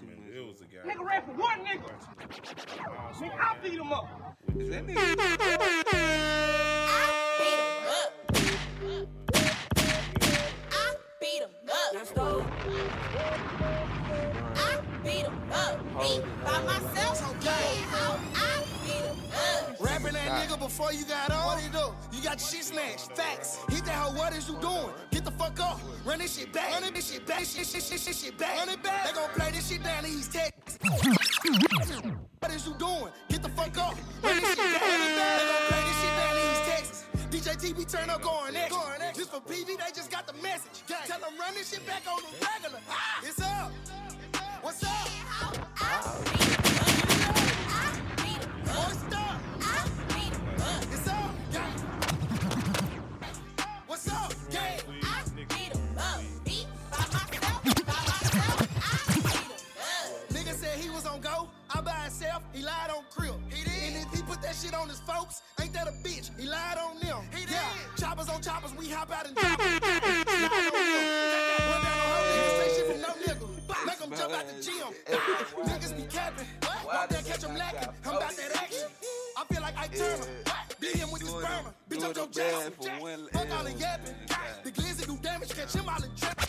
too mean, much. it was a guy. Nigga ran for one nigga. Nigga, I beat him up. Is that nigga? beat 'em up. Let's go. I beat 'em up. Me by myself. Okay. I beat 'em up. Rapping that nigga before you got on. What you do? You got your shit snatched. Facts. Hit that hoe. What is you doing? Get the fuck off. Run this shit back. Run this shit back. Shit, shit, shit, shit, shit back. Run it back. They gon' play this shit down in East Texas. What is you doing? Get the fuck off. Run this shit back. Run it back. They gon' play this shit down in East Texas. DJ TB turn up going next. Going next. Just for PV, they just got the message. Tell them run this shit back on the regular. Ah, it's up. What's up? What's What's up? Yeah. Nigga said he was on go, I by himself, he lied on Crip. He did. And if he put that shit on his folks, ain't that a bitch? He lied on them. He did. Yeah. Choppers on choppers, we hop out and chop. Run down on her niggas, say no nigga. Make them jump out the gym. Niggas be capping. Walk there, catch them lacking. I'm about that action. I feel like I turn Beat him with the sperma. Bitch, I'm Joe Jackson. Fuck all the yapping. The glizzy do damage, catch him all in trap.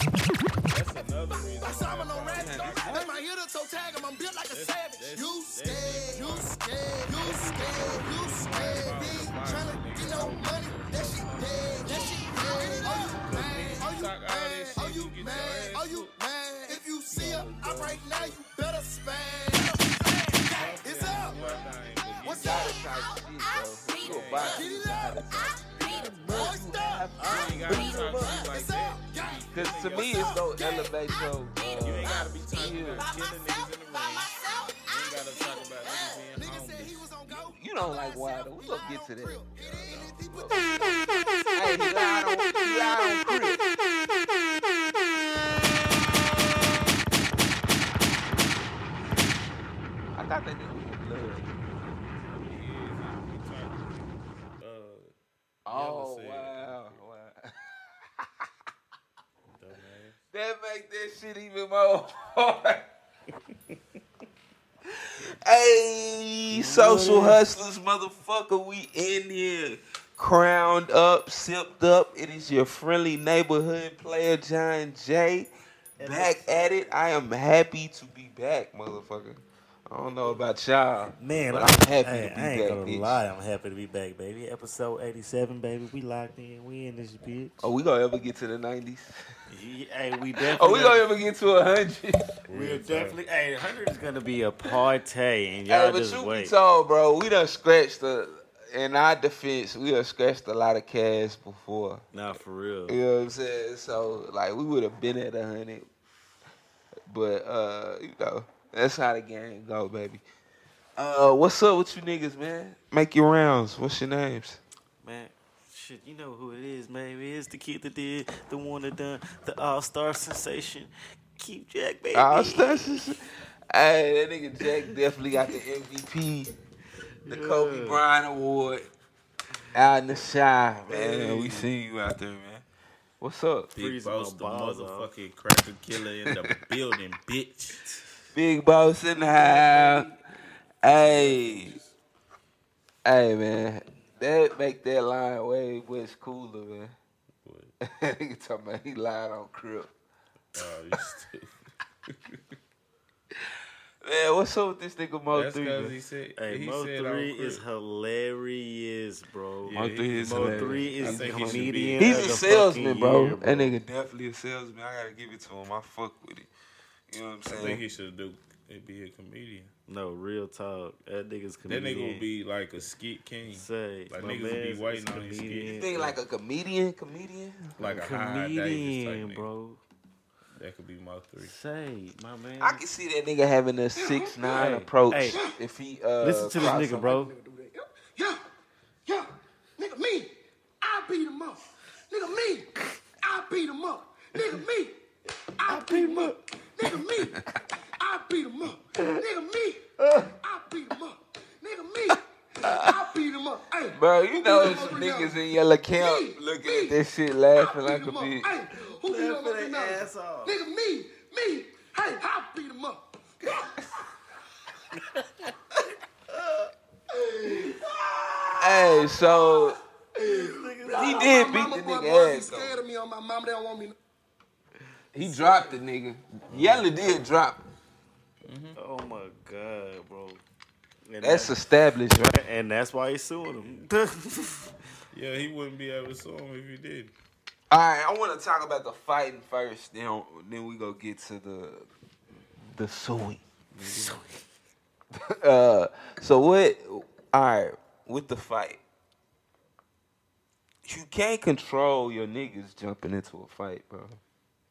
I'm Simon on rat. That's my hitter, so tag him. I'm built like a savage. You scared, you scared, you scared, you scared. Big tryna get no money. That shit dead, that shit dead. Oh, you mad? Oh, you mad? Oh, you mad? Oh, you mad? If you see her out right now, you better spam. It's up. What's up? Get it up. What's up? It's up. Cause to me, it's no elevate your. Uh, You ain't gotta be talking yeah. about killing niggas in the ring. You ain't gotta talk about niggas being homeless. You don't like Wilder. We gonna get to that. Hey, he lied on, he lied on Crip. I thought that nigga was blood. Oh wow, wow. that make that shit even more hard. hey, social hustlers, motherfucker, we in here. Crowned up, sipped up. It is your friendly neighborhood player, John Jay. Back at it. I am happy to be back, motherfucker. I don't know about y'all, Man, but I'm happy hey, to be I ain't back, gonna bitch. lie, I'm happy to be back, baby. Episode 87, baby. We locked in. We in this bitch. Oh, we gonna ever get to the nineties? Hey, we definitely. Oh, we gonna ever get to a hundred? We're definitely. Hey, 100 is gonna be a party, and y'all but just you wait. be told, bro, we done scratched the. In our defense, we done scratched a lot of cash before. Nah, for real. You know what I'm saying? So, like, we would have been at a hundred, but uh, you know, that's how the game go, baby. Uh, what's up with you niggas, man? Make your rounds. What's your names? Man, shit, you know who it is, man. It's the kid that did, the one that done, the all star sensation. Keith Jack, baby. All Stars is- Hey, that nigga Jack definitely got the MVP, the Kobe Bryant Award. Out in the Chi, man. We see you out there, man. What's up? Big Freezing boss, the motherfucking cracker killer in the building, bitch. Big boss in the house. Hey. Hey, man. That make that line way much cooler, man. That nigga talking about he lied on Crip. Oh, you stupid. Man, what's up with this nigga Mo That's 3? because man? he said, Hey, he Mo said three on is hilarious, bro. Yeah, Mo he- three is Mo hilarious. three I is think the he should be- comedian. He's a salesman, bro. year, That nigga definitely a salesman. I gotta give it to him. I fuck with it. You know what I'm saying? I think he should do. It be a comedian. No, real talk. That nigga's comedian. That nigga will be like a skit king. Say, like my niggas will be waiting on his comedian. skit. You think like a comedian? Comedian? Like a high comedian, bro. That could be my three. Say, my man. I can see that nigga having a six nine Hey, approach hey. if he uh Listen to this nigga, bro. Yeah, yeah, nigga, me, I beat him up. Nigga, me, I beat him up. Nigga, me, I beat him up. Nigga, me. I beat him up. Nigga, me. I beat him up. Nigga, me. I beat him up. Ay, Bro, you know some niggas in Yella camp me, looking me, at this shit laughing like a bitch. Who beat him up now? Nigga, me, me. Hey, I beat him up. hey, so he did beat the nigga ass. Scared of me on my mom. They don't want me. He dropped the nigga. Yella did drop. Oh my god, bro. And That's established, right? and that's why he's suing him. Yeah, he wouldn't be able to sue him if he did. All right, I want to talk about the fighting first. Then, then we go get to the the suing. suing. uh, so what? All right, with the fight, you can't control your niggas jumping into a fight, bro.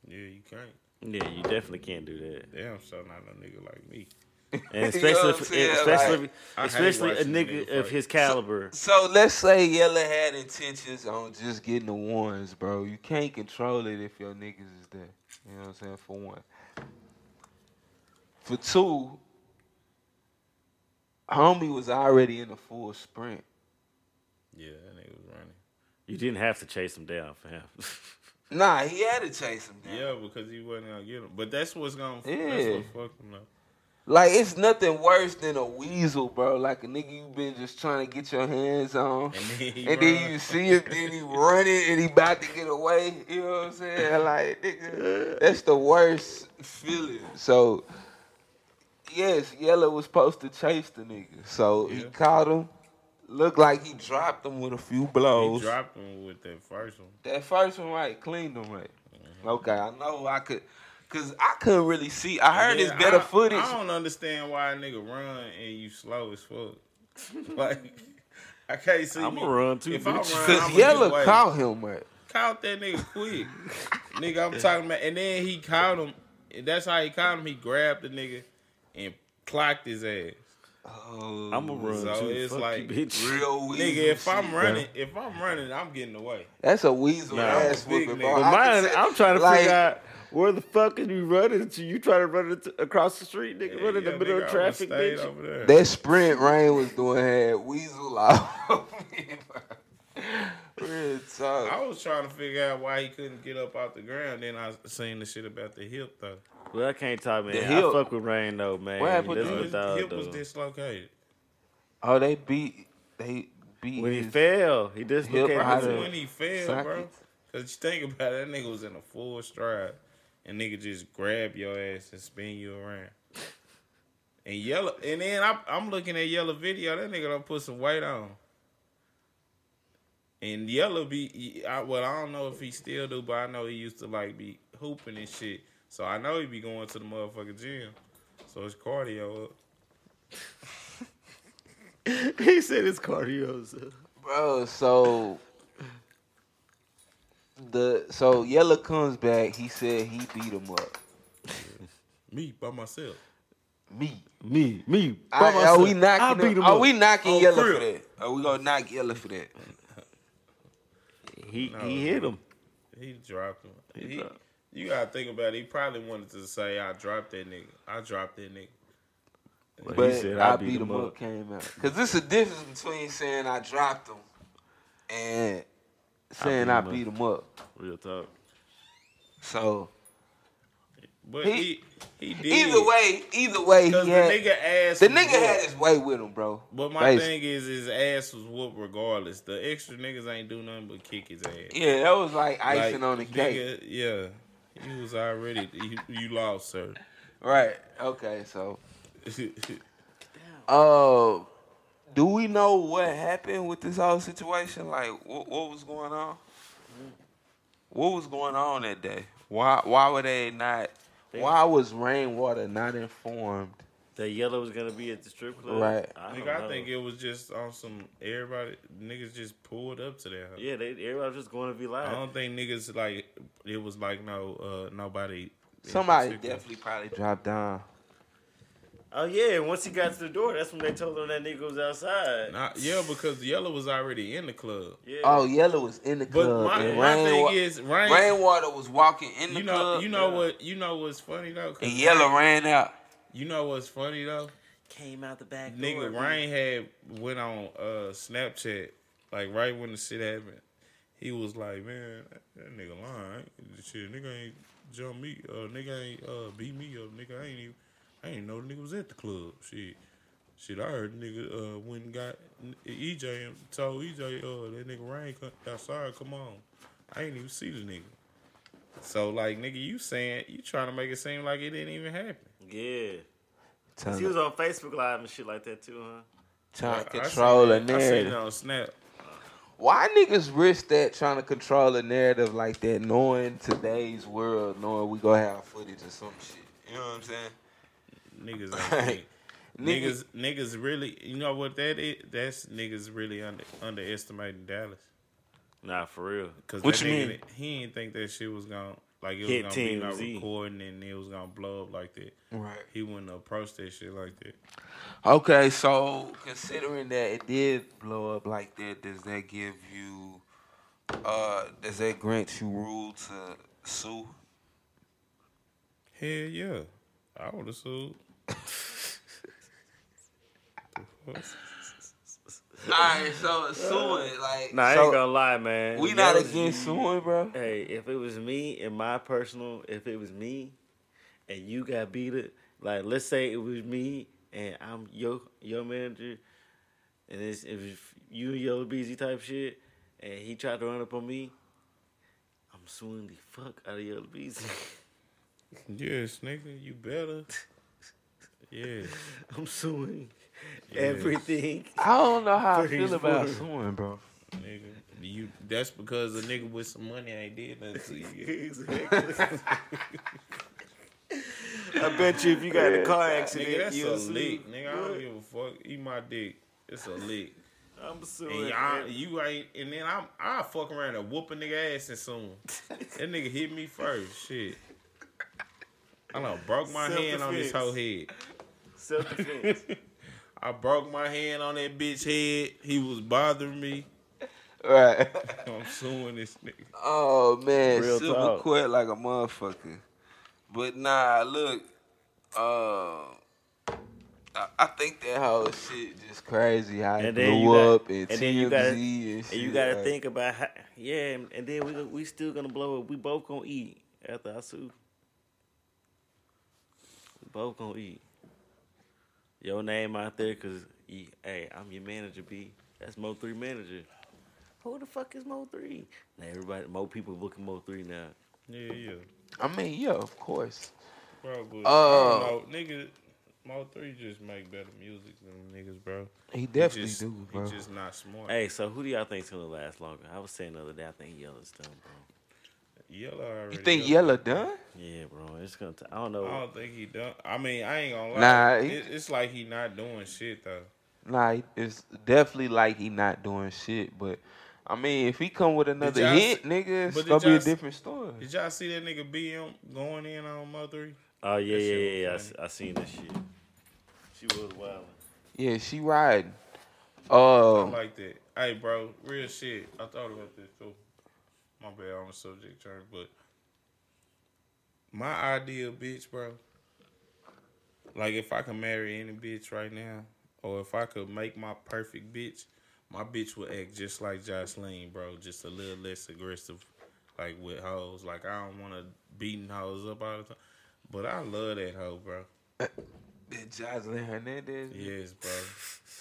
Yeah, you can't. yeah, you definitely can't do that. Damn, so not a nigga like me. And You know especially, what I'm especially, Like, especially a nigga nigga of his caliber. So let's say Yella had intentions on just getting the ones, bro. You can't control it if your niggas is there. You know what I'm saying? For one. For two, homie was already in a full sprint. Yeah, that nigga was running. you didn't have to chase him down for him. Nah, he had to chase him down. Yeah, because he wasn't gonna get him. But that's what's gonna. That's what fucked him up. Like it's nothing worse than a weasel, bro. Like a nigga you been just trying to get your hands on. And then And then you see him, then he running and he about to get away. You know what I'm saying? Like, nigga, that's the worst feeling. So, yes, Yella was supposed to chase the nigga. So he Yeah. caught him. Looked like he dropped him with a few blows. He dropped him with that first one. That first one right, cleaned him right. Mm-hmm. Okay, I know I could, cause I couldn't really see. I heard Yeah, it's better I, footage. I don't understand why a nigga run and you slow as fuck. like I can't see. I'ma run too, If I run, Cause I'ma Yellow get away. caught him right. caught that nigga quick. nigga, I'm talking about. And then he caught him. and That's how he caught him. He grabbed the nigga and clocked his ass. Oh, I'm gonna run So too. it's Fuck like- you, bitch. real weasel. Nigga, if I'm shit, running, if I'm running, I'm getting away. That's a weasel Nah, ass I'm whooping, bro. But I can mine, say- I'm trying to like, figure out where the fuck are you running to? You trying to run it to, across the street, nigga? run in the middle nigga, of traffic, bitch. That sprint Rain was doing had weasel out. Real talk. I was trying to figure out why he couldn't get up off the ground. Then I seen the shit about the hip though. Well, I can't talk, man. The I hip- fuck with Rain though, man. What happened That's to what His dog hip was do. dislocated. Oh, they beat. They beat. When he fell, he dislocated That's his hip. when he fell, bro. Cause you think about it, that nigga was in a full stride, and nigga just grab your ass and spin you around. And Yella, and then I'm, I'm looking at Yella video. That nigga done put some weight on. And Yella be, I, well, I don't know if he still do, but I know he used to like be hooping and shit. So I know he be going to the motherfucking gym. So his cardio up. he said his cardio's up. Bro, so the so Yella comes back. He said he beat him up. Me by myself. Me. Me, me. by I, are myself. we I knocking? beat Him, him are up. we knocking On Yella for that? Are we gonna knock Yella for that? He No, he hit him. He dropped him. He He, dropped- you gotta think about it. He probably wanted to say, "I dropped that nigga. I dropped that nigga." But, But he said I, I beat him up. Came out because there's a difference between saying I dropped him and saying beat I him up. beat him up. Real talk. So But He- he he, did. either way, either way, he because the had nigga ass. the nigga whooped. had his way with him, bro. But my Basically. thing is, his ass was whooped regardless. The extra niggas ain't do nothing but kick his ass. Yeah, that was like icing Like, on the cake. nigga, Yeah, you was already you, you lost, sir. Right. Okay. So, uh, do we know what happened with this whole situation? Like, what, what was going on? What was going on that day? Why? Why were they not? Why was Rainwater not informed? That Yella was gonna be at the strip club. Right. I, Nigga, I think it was just on some everybody niggas just pulled up to that. Yeah, they everybody was just going to be loud. I don't think niggas like it was like no uh nobody. Somebody definitely probably dropped down. Oh yeah, and once he got to the door, that's when they told him that nigga was outside. Nah, yeah, because Yella was already in the club. Yeah. Oh, Yella was in the But club. my, and my thing Rainwa- is, Rain, Rainwater was walking in the you know, club. you know yeah. what, you know what's funny though. 'Cause and Yella ran out. You know what's funny though? came out the back door. Nigga, man. Rain had went on uh Snapchat like right when the shit happened. He was like, man, that, nigga lying. Shit, nigga ain't jump me. Uh, nigga ain't uh beat me up. Nigga I ain't even. I ain't know the nigga was at the club. Shit. Shit, I heard nigga uh went and got EJ and told EJ uh that nigga Rain outside, come on. I ain't even see the nigga. So like nigga, you saying you trying to make it seem like it didn't even happen. Yeah. Trying He was on Facebook Live and shit like that too, huh? trying to I- I control seen a it- I seen it narrative. on Snap. Why niggas risk that trying to control a narrative like that, knowing today's world, knowing we gonna have footage or some shit? You know what I'm saying? Niggas ain't Niggas, niggas really, you know what that is? That's niggas really under underestimating Dallas. Nah, for real. Cause What you nigga, mean? He didn't think that shit was gonna like it was Hit gonna be no TMZ. recording and it was gonna blow up like that. Right. He wouldn't approach that shit like that. Okay, so considering that it did blow up like that, does that give you, uh, does that grant you rule to sue? Hell yeah, I would have sued. Alright, so suing, like, Nah, I so ain't gonna lie, man. we Yo, not against suing, bro. Hey, if it was me and my personal, if it was me and you got beat it, like let's say it was me and I'm your your manager, and it's it you and Yella Beezy type shit, and he tried to run up on me, I'm suing the fuck out of Yella Beezy. Yes, nigga, you better. Yeah, I'm suing Yes. Everything. I don't know how I feel about Lord. suing, bro. nigga. You. That's because a nigga with some money ain't did nothing to you. Exactly. I bet you if you got in a car accident, Nigga, that's you'll a sue. lick. Nigga, I don't give a fuck. Eat my dick. It's a leak. I'm suing. And y'all, ain't, and then I'm, I fuck around and whoop a nigga ass and soon. That nigga hit me first. Shit. I done broke my hand on this whole head. Self defense. I broke my hand on that bitch head. He was bothering me. Right. I'm suing this nigga. Oh man, Real civil talk. court like a motherfucker. But nah, look, uh, I, I think that whole shit just crazy how it And then you blew got- up and, and TMZ then you gotta- and shit. And you gotta like- think about how, yeah, and, and then we we still gonna blow up. We both gonna eat after I sue. We both gonna eat. Your name out there, cause hey, I'm your manager, B. That's Mo three manager. Who the fuck is Mo three? Now everybody, Mo people looking Mo three now. Yeah, yeah. I mean, yeah, of course. Bro, but Uh, I don't. Nigga, Mo 3 just make better music than niggas, bro. He definitely just, do, bro. He just not smart. Hey, so who do y'all think's gonna last longer? I was saying the other day, I think Yella's done, bro. Yella already. You think up Yella done? Yeah, bro. It's gonna. T- I don't know. I don't think he done. I mean, I ain't gonna lie. Nah, he- it, it's like he not doing shit though. Nah, it's definitely like he not doing shit. But I mean, if he come with another hit, see- nigga, it's gonna be a different story. Did y'all see that nigga BM going in on Mo 3? Oh yeah, That yeah, yeah. yeah. I, funny. s- I seen that shit. She was wild. Yeah, she riding. I Uh, like that. Hey, bro, real shit. I thought about this too. My bad on the subject turn, but my ideal bitch, bro. Like if I could marry any bitch right now, or if I could make my perfect bitch, my bitch would act just like Joseline, bro. Just a little less aggressive, like with hoes. Like I don't want to beating hoes up all the time, but I love that hoe, bro. that Joseline Hernandez. Yes, bro.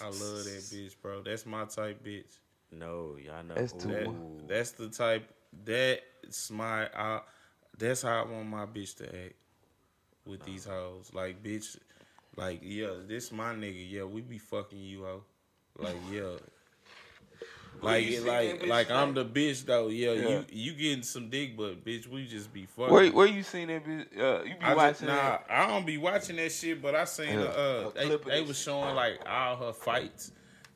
I love that bitch, bro. That's my type bitch. No, y'all know. That's too That, Ooh. that's the type. That's my. I, that's how I want my bitch to act with these hoes. Like bitch, like yeah, this my nigga. Yeah, we be fucking you out. Like yeah. Like you like like I'm the bitch though. Yeah, Yeah. you you getting some dick, but bitch, we just be fucking. Where where you seen that? bitch? Uh, you be I watching just, nah, that? I don't be watching that shit, but I seen Yeah, uh, a they, clip of they that was shit. showing like all her fights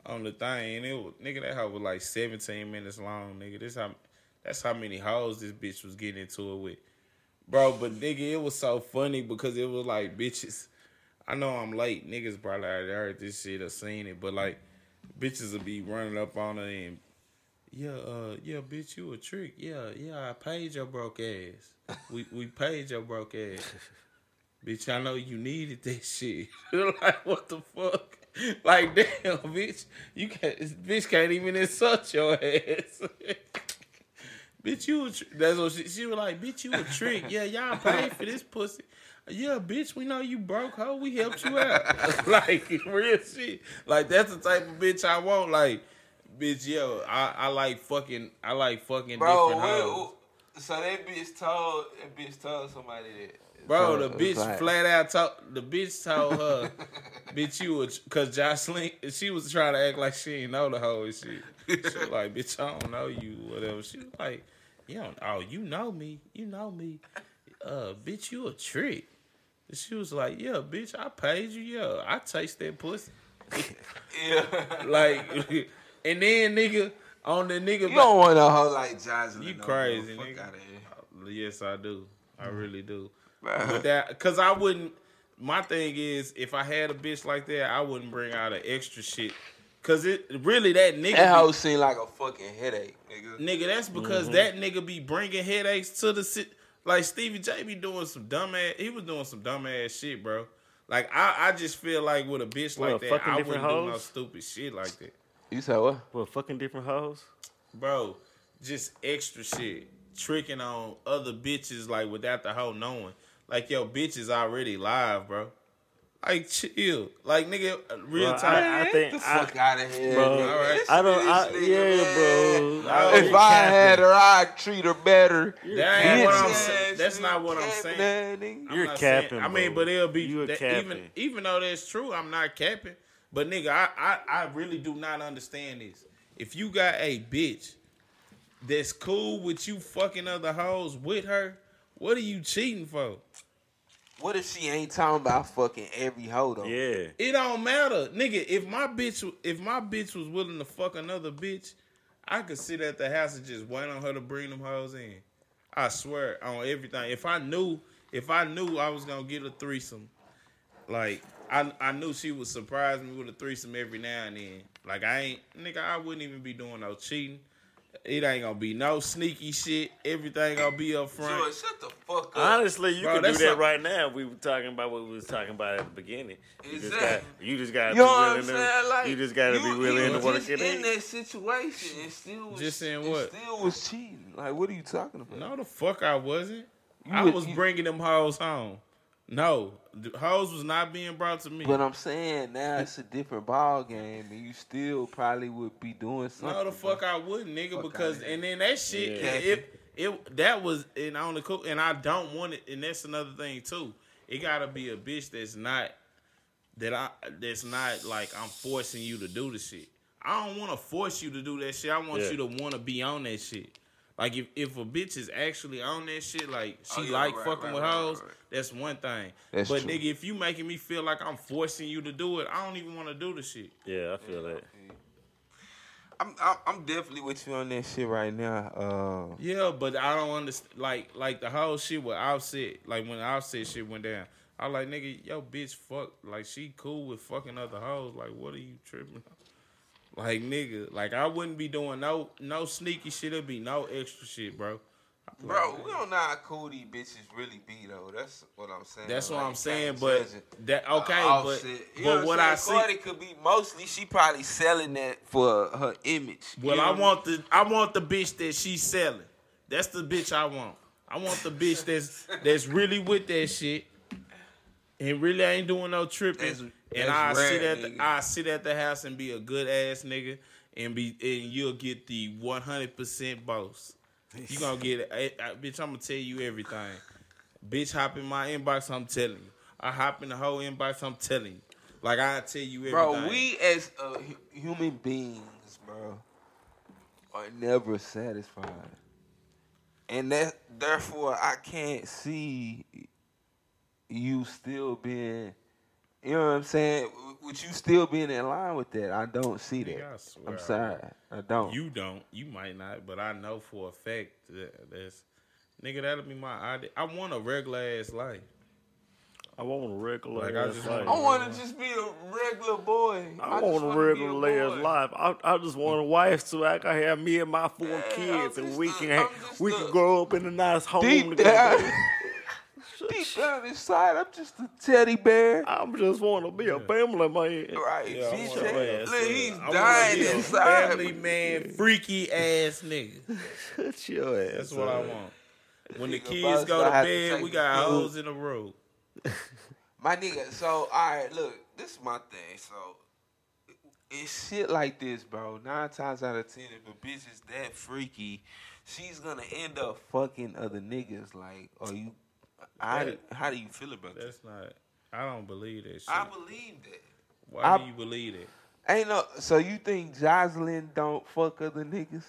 on the thing, and it was nigga that hoe was like seventeen minutes long, nigga. This how that's how many hoes this bitch was getting into it with, bro. But nigga, it was so funny because it was like bitches. I know I'm late, niggas probably already heard this shit or seen it, but like bitches will be running up on her and. Yeah, uh, yeah, bitch, you a trick. Yeah, yeah, I paid your broke ass. We we paid your broke ass. Bitch, I know you needed that shit. like, what the fuck? Like, damn, bitch, you can't, bitch can't even insult your ass. bitch, you, a tr- that's what she, she was like, bitch, you a trick. Yeah, y'all paid for this pussy. Yeah, bitch, we know you broke, hoe. We helped you out. like real shit. Like that's the type of bitch I want. Like, bitch, yo, I, I like fucking, I like fucking Bro, different hoes. so that bitch told that bitch told somebody that. Bro, the bitch like- flat out told the bitch told her, bitch, you was cause Joseline she was trying to act like she didn't know the whole shit. She was like, bitch, I don't know you, whatever. She was like, you don't oh, you know me. You know me. Uh, bitch, you a trick. And she was like, Yeah, bitch, I paid you, yeah. I taste that pussy. Yeah. Like and then nigga on the nigga You don't want a hoe like Joseline. You no crazy. Fuck out of here. Yes, I do. I really do. But that, cause I wouldn't. My thing is, if I had a bitch like that, I wouldn't bring out an extra shit. Cause it really that nigga. That hoe be- seem like a fucking headache, nigga. nigga, that's because Mm-hmm. that nigga be bringing headaches to the sit. Like Stevie J be doing some dumb ass. He was doing some dumb ass shit, bro. Like I, I just feel like with a bitch What, like that, I wouldn't do no stupid shit like that, You said what? Well, fucking different hoes. bro. Just extra shit, tricking on other bitches like without the hoe knowing. Like yo, bitch is already live, bro. Like chill, like nigga, uh, real Well, time. I, I Get think the I, fuck out of here, bro. Alright. I don't. I, yeah, man. bro. No. If you're I had capping. her, I'd treat her better. That ain't what I'm saying. That's not what I'm saying. that. I'm You're not saying- capping, I mean, bro. but it'll be You a that, capping. even even though that's true. I'm not capping, but nigga, I, I I really do not understand this. If you got a bitch that's cool with you fucking other hoes with her, what are you cheating for? What if she ain't talking about fucking every hoe though? Yeah. It don't matter, nigga. If my bitch, if my bitch was willing to fuck another bitch, I could sit at the house and just wait on her to bring them hoes in. I swear on everything. If I knew, if I knew I was gonna get a threesome, like I, I knew she would surprise me with a threesome every now and then. Like I ain't, nigga, I wouldn't even be doing no cheating. It ain't gonna be no sneaky shit. Everything gonna be up front. George, shut the fuck up. Honestly, you Bro, can do that's that some- right now. We were talking about what we was talking about at the beginning. You just got, Exactly. you just got to You know be what I'm willing saying? to. Like you just got to be you- willing you to work just it in in. that situation and still was, Just in and what? Still was cheating. Like, what are you talking about? No, the fuck I wasn't. You I would- was you- bringing them hoes home. No, the hoes was not being brought to me. But I'm saying now it's a different ball game, and you still probably would be doing something. no, the fuck I wouldn't, nigga. Fuck because outta and then that shit, Yeah. it, it that was and on the cook, and I don't want it. And that's another thing too. It gotta be a bitch that's not that I that's not like I'm forcing you to do the shit. I don't want to force you to do that shit. I want Yeah. you to want to be on that shit. Like if, if a bitch is actually on that shit, like she Oh, yeah, like right, fucking right, with right, hoes, right, right. that's one thing. That's but true. nigga, if you making me feel like I'm forcing you to do it, I don't even want to do the shit. Yeah, I feel that. I'm, I'm I'm definitely with you on that shit right now. Uh, Yeah, but I don't understand. Like, like the whole shit with Offset. Like when Offset shit went down, I like nigga, yo, bitch, fuck. Like she cool with fucking other hoes. Like, what are you tripping? Like nigga, like I wouldn't be doing no no sneaky shit. It'd be no extra shit, bro. bro, we don't know how cool these bitches really be though. That's what I'm saying. That's what Like, I'm saying. But that okay, Uh, but You but I'm what? I see. Cardi could be mostly she probably selling that for her image. Well, I what want the I want the bitch that she's selling. That's the bitch I want. I want the bitch that's that's really with that shit and really ain't doing no tripping. That's- and I sit at the nigga. I sit at the house and be a good ass nigga and be and you'll get the one hundred percent boss. You gonna get it, I- I- bitch. I'm gonna tell you everything. Bitch, hop in my inbox. I'm telling you. I hop in the whole inbox. I'm telling you. Like I tell you everything. Bro, we as uh, human beings, bro, are never satisfied, and that therefore I can't see you still being, you know what I'm saying? With you still being in line with that, I don't see that. Nigga, I swear I'm sorry, I don't. You don't. You might not, but I know for a fact that that's nigga. That'll be my idea. I want a regular ass life. I want a regular Like, I just life. I want to just be a regular boy. I, just want a wanna regular ass life. I, I just want a mm. wife so I can have me and my four Yeah, kids, and we a- can I'm ha- just we a- can grow up in a nice home Deep together. down, deep down inside, I'm just a teddy bear. I'm just want to be a family man. Right, Yeah, I bitch. want your ass Look, he's I dying be a inside. family man, freaky ass nigga. Shut your ass. That's what I want. When the kids go to have to bed, we got the hoes in the room. My nigga, so all right, look, this is my thing. So it's shit like this, bro. Nine times out of ten, if a bitch is that freaky, she's gonna end up fucking other niggas. Like, or you, how, That- how do you feel about that? That's not. I don't believe that shit. I believe that. Why I- do you believe it? Ain't no. So you think Joseline don't fuck other niggas?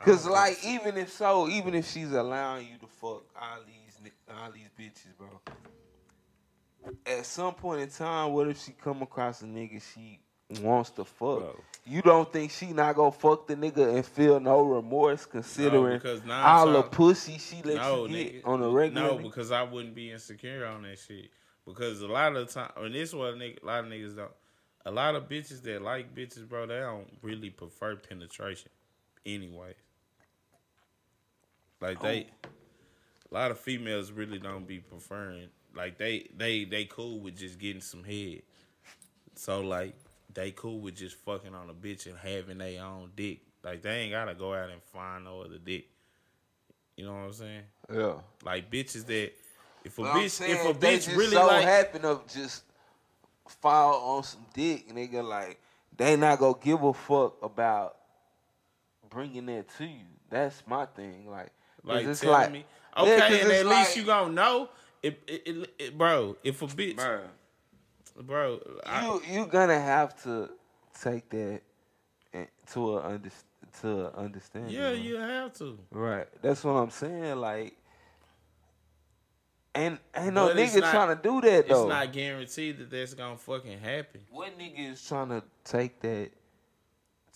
Cause like think even if so, even if she's allowing you to fuck all these all these bitches, bro. At some point in time, what if she come across a nigga she wants to fuck? Bro. You don't think she not gonna fuck the nigga and feel no remorse considering nine all the pussy she let no, you get nigga. on a regular? No, nigga? because I wouldn't be insecure on that shit. Because a lot of the time, and this is what a, nigga, a lot of niggas don't. A lot of bitches that like bitches, bro, they don't really prefer penetration, anyway. Like they, oh. a lot of females really don't be preferring. Like they, they, they cool with just getting some head. So like they cool with just fucking on a bitch and having their own dick. Like they ain't gotta go out and find no other dick. You know what I'm saying? yeah. Like bitches that if a But bitch saying if a bitch really so like happen to just fall on some dick, and nigga, like they not gonna give a fuck about bringing that to you. That's my thing. Like, like it's telling like, me Yeah, and it's at like- least you gonna know if it, it, it- bro. If a bitch, bruh, bro, I, you you gonna have to take that to a under, to a understanding. yeah, you have to. Right. That's what I'm saying. Like, and ain't no But nigga not- trying to do that though. It's not guaranteed that that's gonna fucking happen. What nigga is trying to take that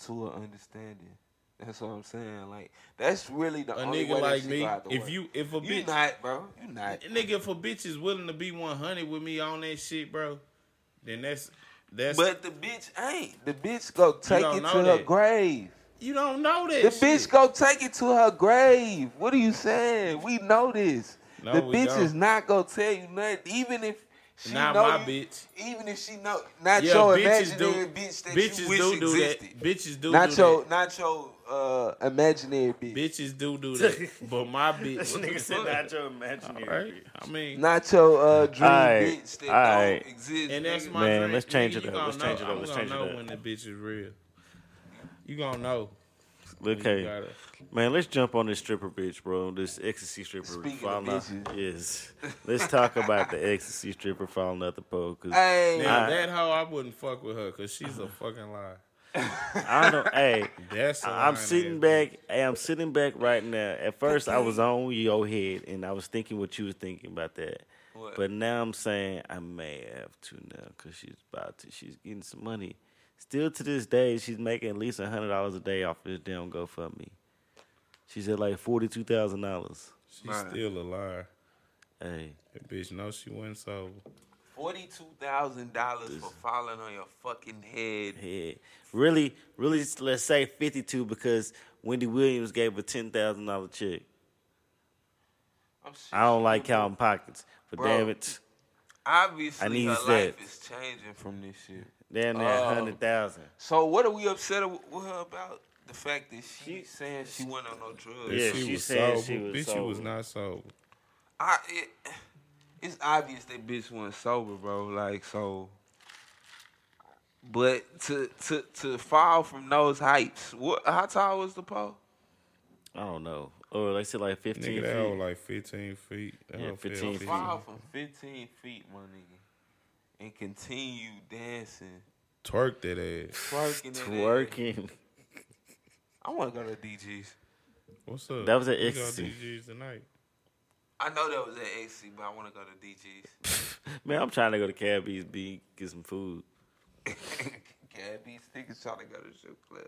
to an understanding? That's what I'm saying. Like that's really the A only nigga way like me, gonna have to if work. you if a you bitch, not, bro, you not. nigga, if a bitch is willing to be 100 with me on that shit, bro, then that's that's. But the bitch ain't. The bitch go take it to her grave. you don't know that. The shit. bitch go take it to her grave. What are you saying? We know this. No, the bitch don't. is not gonna tell you nothing, even if she Not know my you- bitch. Even if she know, not Yeah, your bitches do. imaginary bitch that bitches you wish do do existed. that. Bitches do not do your, that. not your uh, imaginary bitch. Bitches do do that. but my bitch. This what the nigga said fuck? not your imaginary. Right? I mean, Not your uh, dream Alright, bitch that alright. don't exist. and that's my Man, dream. let's change it up. Let's know- change it up. I'm Let's gonna change it know up. when the bitch is real. You gonna know. when you Okay, gotta- man, let's jump on this stripper bitch, bro. This ecstasy stripper Speaking falling of out. Yes, let's talk about the ecstasy stripper falling out the pole. Cause Hey, Now I- that hoe, I wouldn't fuck with her because she's a fucking lie. I don't. hey, That's a I'm sitting ass back. Hey, I'm sitting back right now. At first, I was on your head, and I was thinking what you was thinking about that. What? But now I'm saying I may have to now because she's about to. She's getting some money. Still to this day, she's making at least hundred dollars a day off this damn GoFundMe. She's at like forty two thousand dollars. She's Man. still a liar. Hey, That bitch knows she wasn't sober. Forty-two thousand dollars for falling on your fucking head. yeah. Really, really, let's say fifty two because Wendy Williams gave a ten thousand dollar check. I'm I don't like counting pockets, but Bro. damn it, Obviously, I need her that. life is changing from this shit. damn near Oh. hundred thousand. So what are we upset with with her about? The fact that she She- saying she went on no drugs. Yeah, she she was said sober. she was bitch, she was not sober. I it, it's obvious that bitch wasn't sober, bro. Like so. But to to to fall from those heights, what? How tall was the pole? I don't know. Or they said like fifteen Nigga, that hoe feet. like 15 feet. That Yeah, 15 feet. feet. Fall from fifteen feet, my nigga, and continue dancing, Twerk that ass. twerking, that ass. Twerking. I want to go to DG's. What's up? That was at We got Ecstasy. DGs tonight. I know that was at AC, but I want to go to DG's. Man, I'm trying to go to Cabby's B get some food. Gabby niggas trying to go to strip club.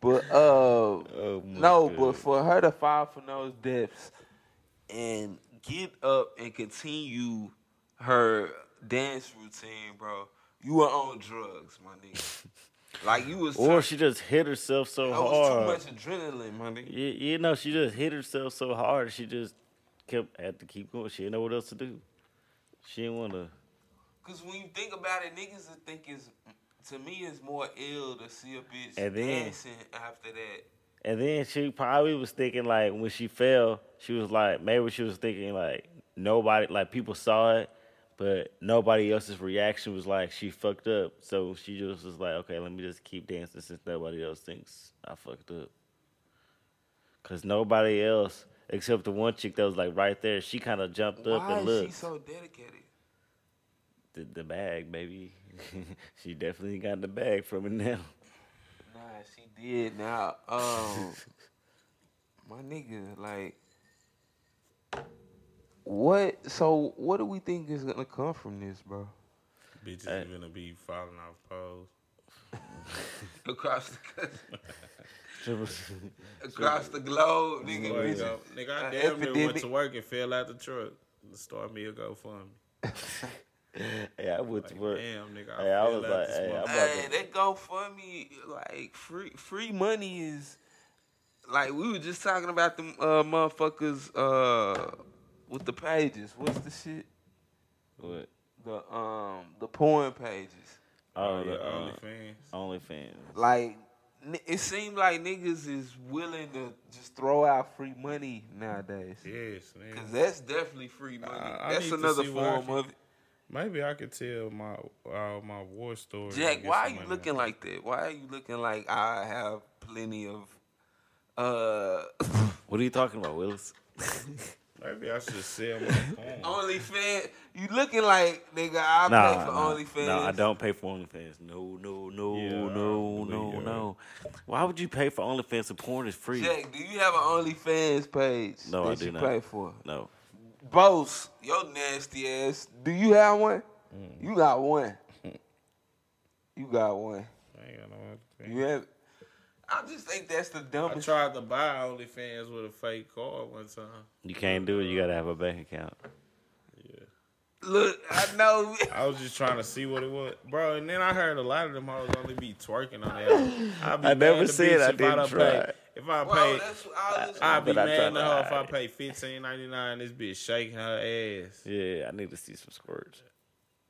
But uh, Oh no, God. but for her to fall from those depths and get up and continue her dance routine, bro, you were on drugs, my nigga. like you was. Or she just hit herself so that was hard. too much adrenaline, my nigga. You, you know, she just hit herself so hard. She just kept had to keep going. She didn't know what else to do. She didn't want to. Cause when you think about it, niggas think it's to me it's more ill to see a bitch And then- dancing after that. And then she probably was thinking like when she fell, she was like maybe she was thinking like nobody like people saw it, but nobody else's reaction was like she fucked up. So she just was like, okay, let me just keep dancing since nobody else thinks I fucked up. Cause nobody else except the one chick that was like right there, she kind of jumped up and looked. Why and is she so dedicated? the, the bag, baby. she definitely got the bag from it now. Nah, she did. Now, um, my nigga, like, what? So, what do we think is gonna come from this, bro? Bitches Hey. gonna be falling off poles. Across the across the globe, nigga. Boy, bitch. yo, nigga, I damn near went to work and fell out the truck. Start me a GoFundMe. hey, I went to Like, work. damn, nigga, I, Hey, I fell was out like, this hey, I'm motherfucker. about Hey, that GoFundMe, like free free money is like we were just talking about them uh motherfuckers uh with the pages. What's the shit? What? The um the porn pages. Oh, Oh, the yeah, uh, OnlyFans. OnlyFans. Like n- it seems like niggas is willing to just throw out free money nowadays. Yes, man. Cause that's definitely free money. I- I that's another see form can- of it. Maybe I could tell my uh, my war story. Jack, why are you money. looking like that? Why are you looking like I have plenty of uh What are you talking about, Willis? Maybe I should sell my porn. OnlyFans? You looking like nigga? I Nah, pay for nah, OnlyFans. no, I don't pay for OnlyFans. No, no, no, Yeah, no, no, you. no. Why would you pay for OnlyFans if porn is free? Jack, do you have an OnlyFans page No, I that do you not. pay for? No. Boss, your nasty ass. Do you have one? Mm. You got one. you got one. I ain't got no OnlyFans. You have. I just think that's the dumbest. I tried to buy OnlyFans with a fake card one time. You can't do it. You gotta have a bank account. Yeah. Look, I know. I was just trying to see what it was, bro. And then I heard a lot of them hoes only be twerking on there. I'd be I never mad to said bitch I if didn't done try. Pay, if I Bro, pay, I was. I'd be mad tried at to her if I hide. pay fifteen ninety nine. This bitch shaking her ass. Yeah, I need to see some squirts.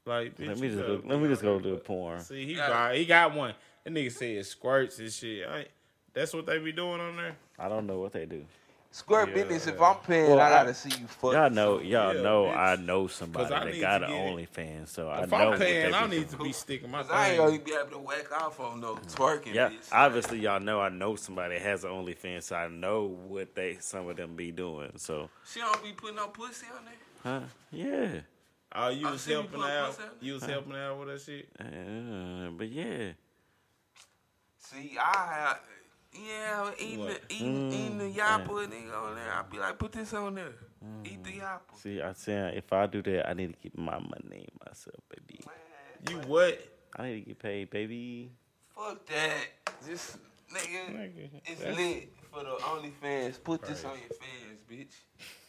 Like, bitch, Let me just go, let me just go do a porn. See, he got he got one. That nigga said squirts and shit. I, that's what they be doing on there. I don't know what they do. Squirt Yeah. business. If I'm paying, Well, I I- gotta see you fuck. Y'all know, y'all Yeah, know, bitch. I know somebody I that got to an get- OnlyFans, so I If know I'm what paying, they I need doing. to be sticking my Cause I ain't gonna be able to whack off on no twerking. Yeah, bitch. obviously y'all know I know somebody that has an OnlyFans, so I know what they some of them be doing. So, She don't be putting no pussy on there. huh? Yeah, Oh, you I was helping out. out. You was helping out with that shit. uh, but yeah, See, I have, yeah, eating What? the eating, Mm, eating the yappa nigga on there. I'd be like, put this on there. Eat the yappa. see, I said if I do that, I need to get my money myself, baby. You what? I need to get paid, baby. Fuck that. Just nigga, Nigga, it's lit for the OnlyFans. Put this on your fans, bitch.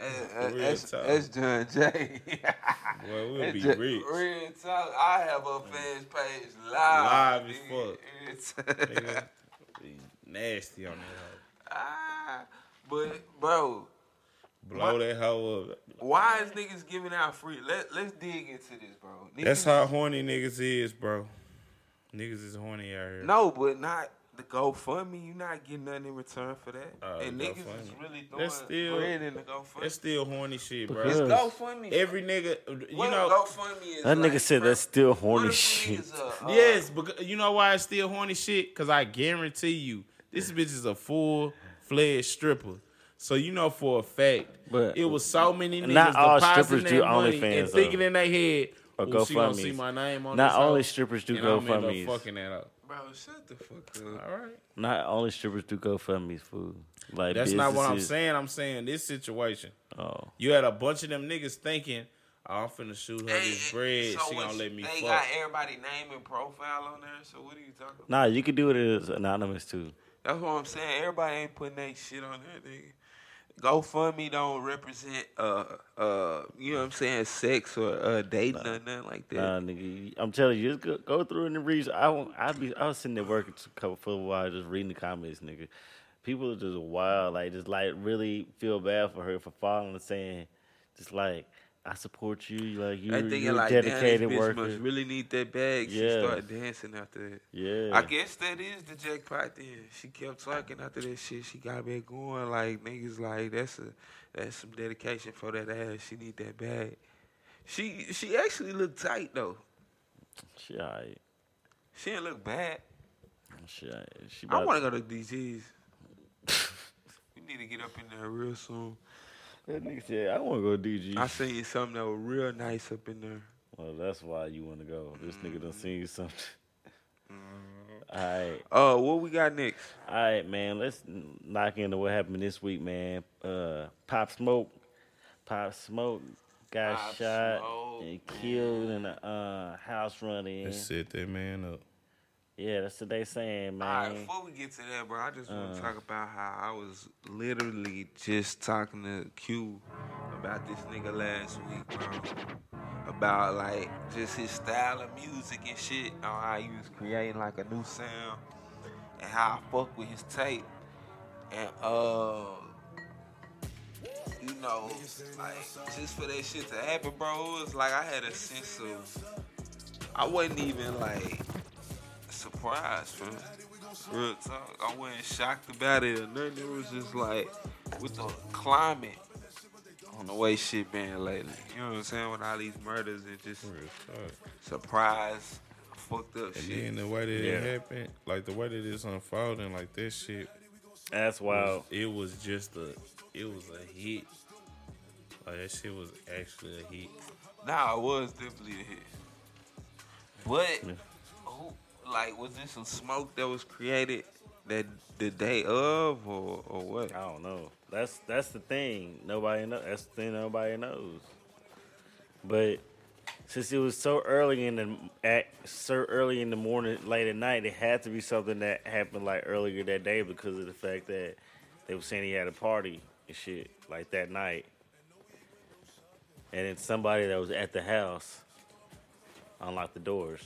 Uh, uh, John Jay. Well, we'll be rich. Real talk. I have a fans page live. Live as fuck. Nigga, nasty on that hoe. ah, but bro. Blow that hoe up. why is niggas giving out free? Let Let's dig into this, bro. Niggas, That's how horny niggas is, bro. Niggas is horny out here. No, but not the GoFundMe. You not getting nothing in return for that. Oh, and the niggas is GoFundMe. really throwing That's still- bread in the GoFundMe. That's still horny shit, bro. it's GoFundMe. Every nigga, you What know. GoFundMe is That like, nigga said bro, that's still horny shit. niggas, uh, uh, Yes, because you know why it's still horny shit? Because I guarantee you, this bitch is a full fledged stripper. So you know for a fact, But it was so many niggas not all depositing strippers do money OnlyFans, and thinking though. in their head, Or "Ooh, she gonna see my name on Not this hoe, only strippers do and I'm end up GoFundMes. fucking that up. Bro, shut the fuck up. All right, Not only strippers do GoFundMes, fool. Like that's not what I'm saying. I'm saying this situation. Oh, You had a bunch of them niggas thinking, oh, "I'm finna shoot her Hey, this bread. so she what gonna let me They fuck." got everybody name and profile on there. So what are you talking about? nah, you could do it as anonymous too. That's what I'm saying. Everybody ain't putting that shit on there, nigga. GoFundMe don't represent uh uh you know what I'm saying sex or uh dating or nothing like that. Nah, nigga, I'm telling you, just go, go through and read. I won't, I be I was sitting there working for a while, just reading the comments, nigga. People are just wild, like just like really feel bad for her for falling and saying, just like I support you. Like you, I you're a like, dedicated bitch worker. must really need that bag. She Yeah. started dancing after that. yeah, I guess that is the jackpot. Then she kept talking after that shit. She got back going. Like niggas, like that's a that's some dedication for that ass. She need that bag. She she actually looked tight though. she alright. She didn't look bad. She. She I want to go to DG's. we need to get up in there real soon. That nigga said, I want to go to DG. I seen something that was real nice up in there. well, that's why you want to go. This nigga done seen something. Mm-hmm. All right, Oh, what we got next? all right, man. Let's knock into what happened this week, man. Uh, Pop Smoke, Pop Smoke got Pop shot Smoke, and killed in a uh, house run in. Let's set that man up. Yeah, that's what they saying, All right, man. before we get to that, bro, I just want Uh. to talk about how I was literally just talking to Q about this nigga last week, bro. About like just his style of music and shit, on how he was creating like a new sound, and how I fuck with his tape, and uh, you know, like just for that shit to happen, bro, it was like I had a sense of, I wasn't even like surprised, fam. Real talk. I wasn't shocked about it or nothing. It was just like with the climate on the way shit been lately. You know what I'm saying? With all these murders and just surprise, fucked up And shit. then the way that Yeah. it happened, like the way that it's unfolding, like that shit, That's wild. it was just a, it was a hit. Like that shit was actually a hit. Nah, it was definitely a hit. But Yeah. who, like, was this some smoke that was created that the day of, or or what? I don't know. That's that's the thing. Nobody know. That's the thing nobody knows. But since it was so early in the at so early in the morning, late at night, it had to be something that happened like earlier that day because of the fact that they were saying he had a party and shit like that night, and then somebody that was at the house unlocked the doors.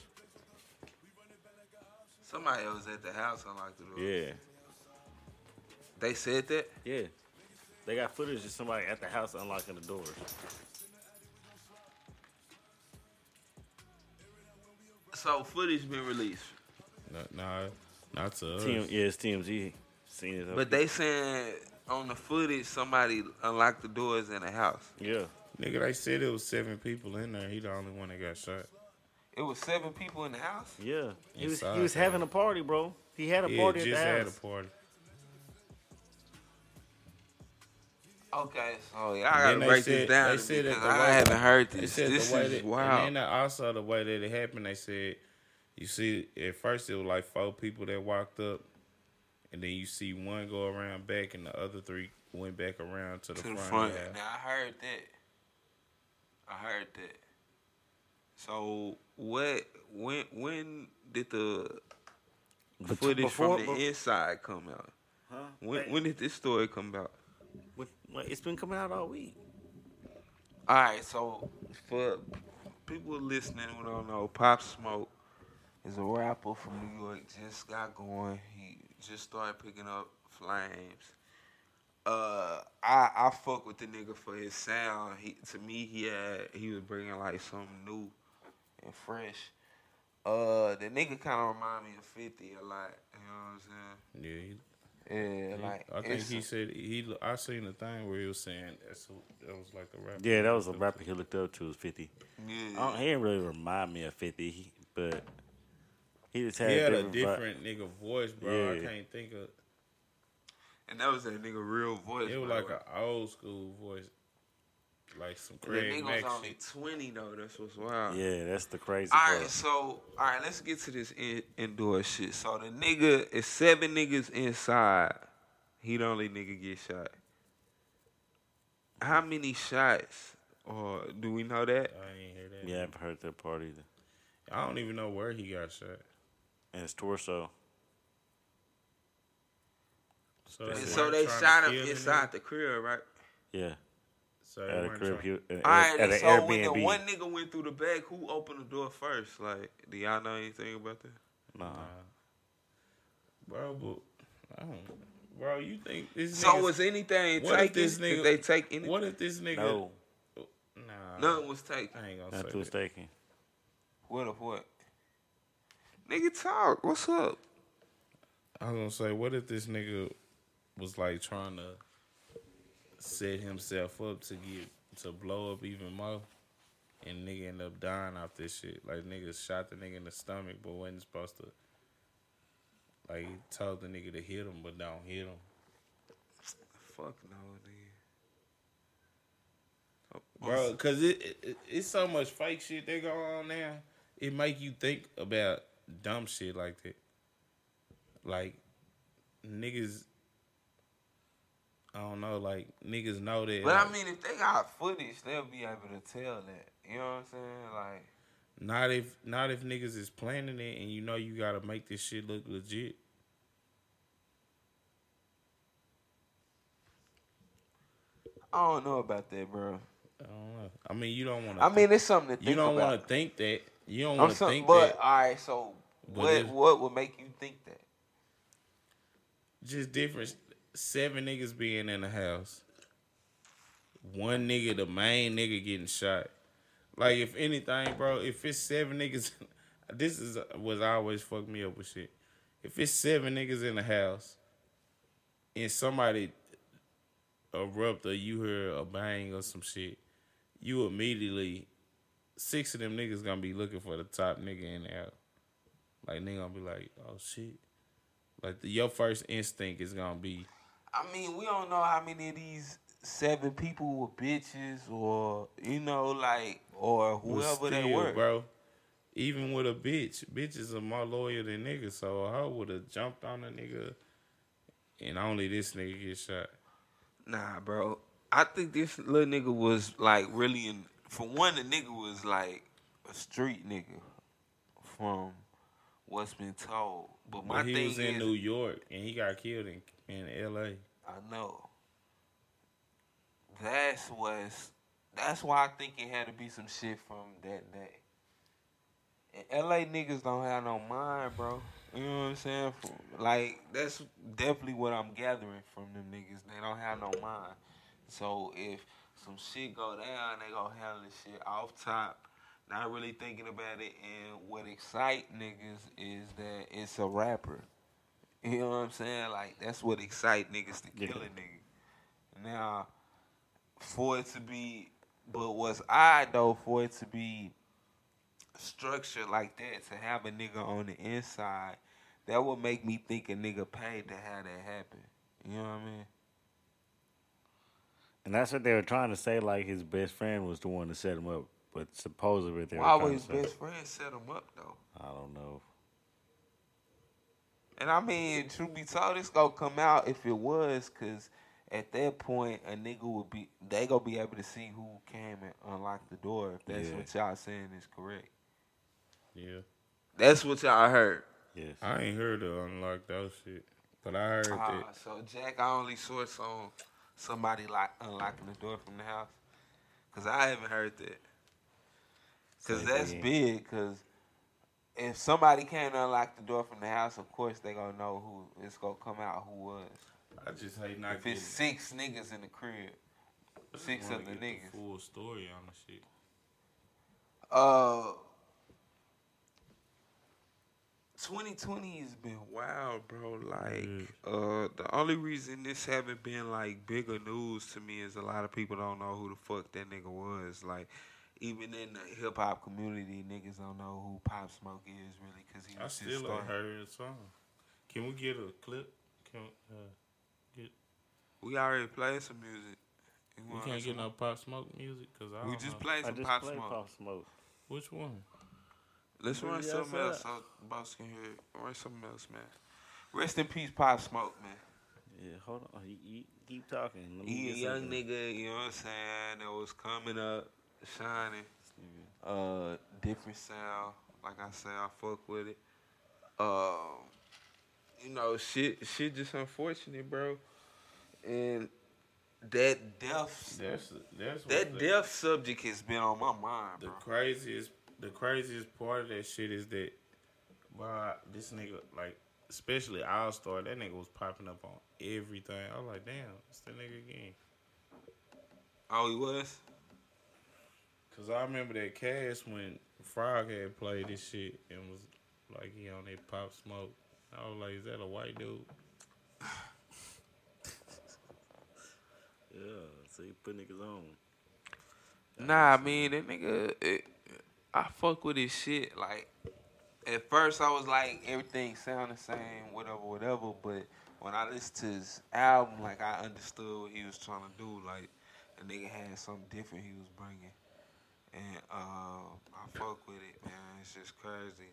Somebody was at the house unlocked the door. Yeah, They said that. yeah. They got footage of somebody at the house unlocking the doors. So footage been released, Not, nah, not to us. Team, yeah, it's TMZ. Seen it. but they saying on the footage somebody unlocked the doors in the house. yeah. Nigga, they said it was seven people in there. He the only one that got shot. It was seven people in the house. Yeah, he was Inside he was having a party, bro. He had a He party had at just the had a house. party. Okay, so y'all Then gotta they break said- this down they to said me that 'cause the I way- haven't heard They this. said This the way is that, wild. and then also the way that it happened, they said, you see, at first it was like four people that walked up, and then you see one go around back, and the other three went back around to the to the front. front. Yeah. Now I heard that. I heard that. So what? When? When did the footage before- from the be- inside come out? Huh? When? Wait, When did this story come out? what- what- it's been coming out all week. All right, so for people listening who don't know, Pop Smoke is a rapper from New York. Just got going. He just started picking up flames. Uh, I I fuck with the nigga for his sound. He to me he had he was bringing like something new and fresh. Uh, the nigga kind of remind me of Fifty a lot. You know what I'm saying? Yeah, he- Yeah, he- like I think he said he. I seen the thing where he was saying that's who, that was like a rapper. Yeah, that was a rapper he looked up to was Fifty. yeah. I he didn't really remind me of Fifty, he- but he just had, He had a vi- different nigga voice, bro. I can't think of. and that was that nigga real voice. It was by like an old school voice, like some The Craig nigga Mack only 20 though. That's what's wild. Yeah, that's the crazy All part. right, so all right, let's get to this in, indoor shit. So the nigga is seven niggas inside. He the only nigga get shot. How many shots? Or do we know that? I ain't hear that. Yeah, I've heard that part either. I don't even know where he got shot. And his torso. So, And they so they shot him inside nigga? the crib, right? Yeah, So they at a crib, trying- he, at, All right, at an so when the one nigga went through the back, who opened the door first? Like, do y'all know anything about that? Nah. Nah. Bro, but I don't. Bro, you think this? So was anything What if taken? this Did nigga- they take anything? What if this nigga? No, Nah, None was taken. I ain't gonna Not say too that. mistaken. What if what? Nigga, talk. What's up? I was gonna say, what if this nigga was like trying to set himself up to get to blow up even more, and nigga end up dying off this shit? Like nigga shot the nigga in the stomach, but wasn't supposed to. Like he told the nigga to hit him, but don't hit him. Fuck no, nigga. bro. Cause it, it it's so much fake shit that go on now. It make you think about dumb shit like that. Like niggas, I don't know. Like niggas know that. But I mean, if they got footage, they'll be able to tell that. You know what I'm saying? Like, not if not if niggas is planning it and you know you gotta make this shit look legit. I don't know about that, bro. I don't know. I mean, you don't want to. I mean, it's something to think you don't want to think that. You don't want to think but that. all right, so But what? if- What would make you think that? just different. Seven niggas being in the house. One nigga, the main nigga, getting shot. Like if anything, bro, if it's seven niggas, this is what always fucked me up with shit. If it's seven niggas in the house, and somebody erupt or you hear a bang or some shit, you immediately six of them niggas gonna be looking for the top nigga in the house. Like nigga gonna be like, oh shit. Like the, your first instinct is gonna be, I mean, we don't know how many of these seven people were bitches, or you know, like, or whoever they were. bro. Even with a bitch, bitches are more loyal than niggas. So hoe would have jumped on a nigga, and only this nigga get shot. Nah, bro. I think this little nigga was like really in. For one, the nigga was like a street nigga, from what's been told. But my But he thing was in is, New York and he got killed in in L.A. I know. That's what's. That's why I think it had to be some shit from that day. And LA niggas don't have no mind, bro. You know what I'm saying? From- Like that's definitely what I'm gathering from them niggas. They don't have no mind. So if some shit go down, they gonna handle this shit off top, not really thinking about it. And what excite niggas is that it's a rapper. You know what I'm saying? Like that's what excite niggas to kill a nigga. Now, for it to be, but what's odd though, for it to be structured like that, to have a nigga on the inside, that would make me think a nigga paid to have that happen. You know what I mean? And that's what they were trying to say. Like his best friend was the one to set him up, but supposedly they were Why trying would his say. best friend set him up though? I don't know. And I mean, truth be told, it's gonna come out if it was, cause at that point a nigga would be they gonna be able to see who came and unlocked the door. If that's Yeah. what y'all saying is correct. Yeah, That's what y'all heard. Yes. I ain't heard of unlock that shit, but I heard Ah, that. so Jack, I only source on somebody like unlocking the door from the house, cause I haven't heard that. Cause that's big. Cause if somebody can't unlock the door from the house, of course they gonna know who it's gonna come out who was. I just hate not If it's six niggas in the crib, six wanna of the get niggas. full story on the shit. Uh, 2020 has been wild, bro. Like, uh, the only reason this haven't been like bigger news to me is a lot of people don't know who the fuck that nigga was. Like, even in the hip hop community, niggas don't know who Pop Smoke is really because he I was just still ain't starting. heard a song. Can we get a clip? Can uh, get? We already played some music. You We can't get some- no pop smoke music because I We just know. played I some just Pop played Smoke. Pop Smoke. Which one? Let's run Maybe something else outside. so boss can hear it. Run something else, man. Rest in peace, Pop Smoke, man. Yeah, hold on. You, you keep talking. He a young something. nigga, you know what I'm saying, that was coming up, shining. Uh, different sound. Like I say, I fuck with it. Um, you know, shit, shit just unfortunate, bro. And that death, That's that's that death subject has been on my mind, The bro. craziest, the craziest part of that shit is that, wow, this nigga like, especially All Star, that nigga was popping up on everything. I was like, damn, it's the nigga again. Oh, he was. Cause I remember that cast when Frog had played this shit and was like he on that pop smoke. I was like, is that a white dude? Yeah, so he put niggas on. Nah, I mean that nigga. It, I fuck with his shit. Like at first, I was like everything sound the same, whatever, whatever. But when I listened to his album, like I understood what he was trying to do. Like the nigga had something different he was bringing, and uh, I fuck with it, man. It's just crazy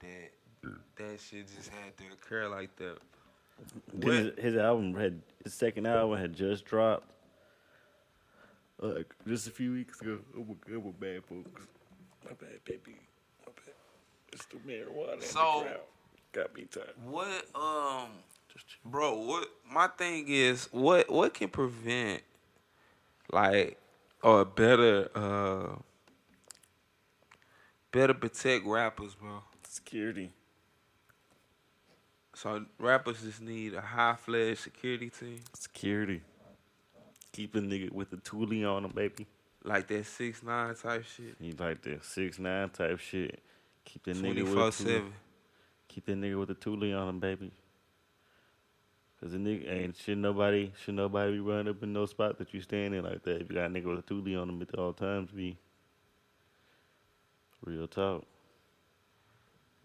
that that shit just had to occur like that. His, his album had his second album had just dropped. Like just a few weeks ago. Oh my god, my bad folks. My bad, baby. My bad. It's the marijuana. the So- crowd. got me tired. What um bro, what my thing is what what can prevent like or better uh better protect rappers, bro. Security. So rappers just need a high fledged security team. Security. Keep a nigga with the toolie on him, baby. Like that six nine type shit. He like that six nine type shit. Keep that nigga with the. Keep that nigga with the toolie on him, baby. Cause the nigga ain't should nobody should nobody be running up in no spot that you stand in like that. If you got a nigga with a toolie on him at all times, be real talk.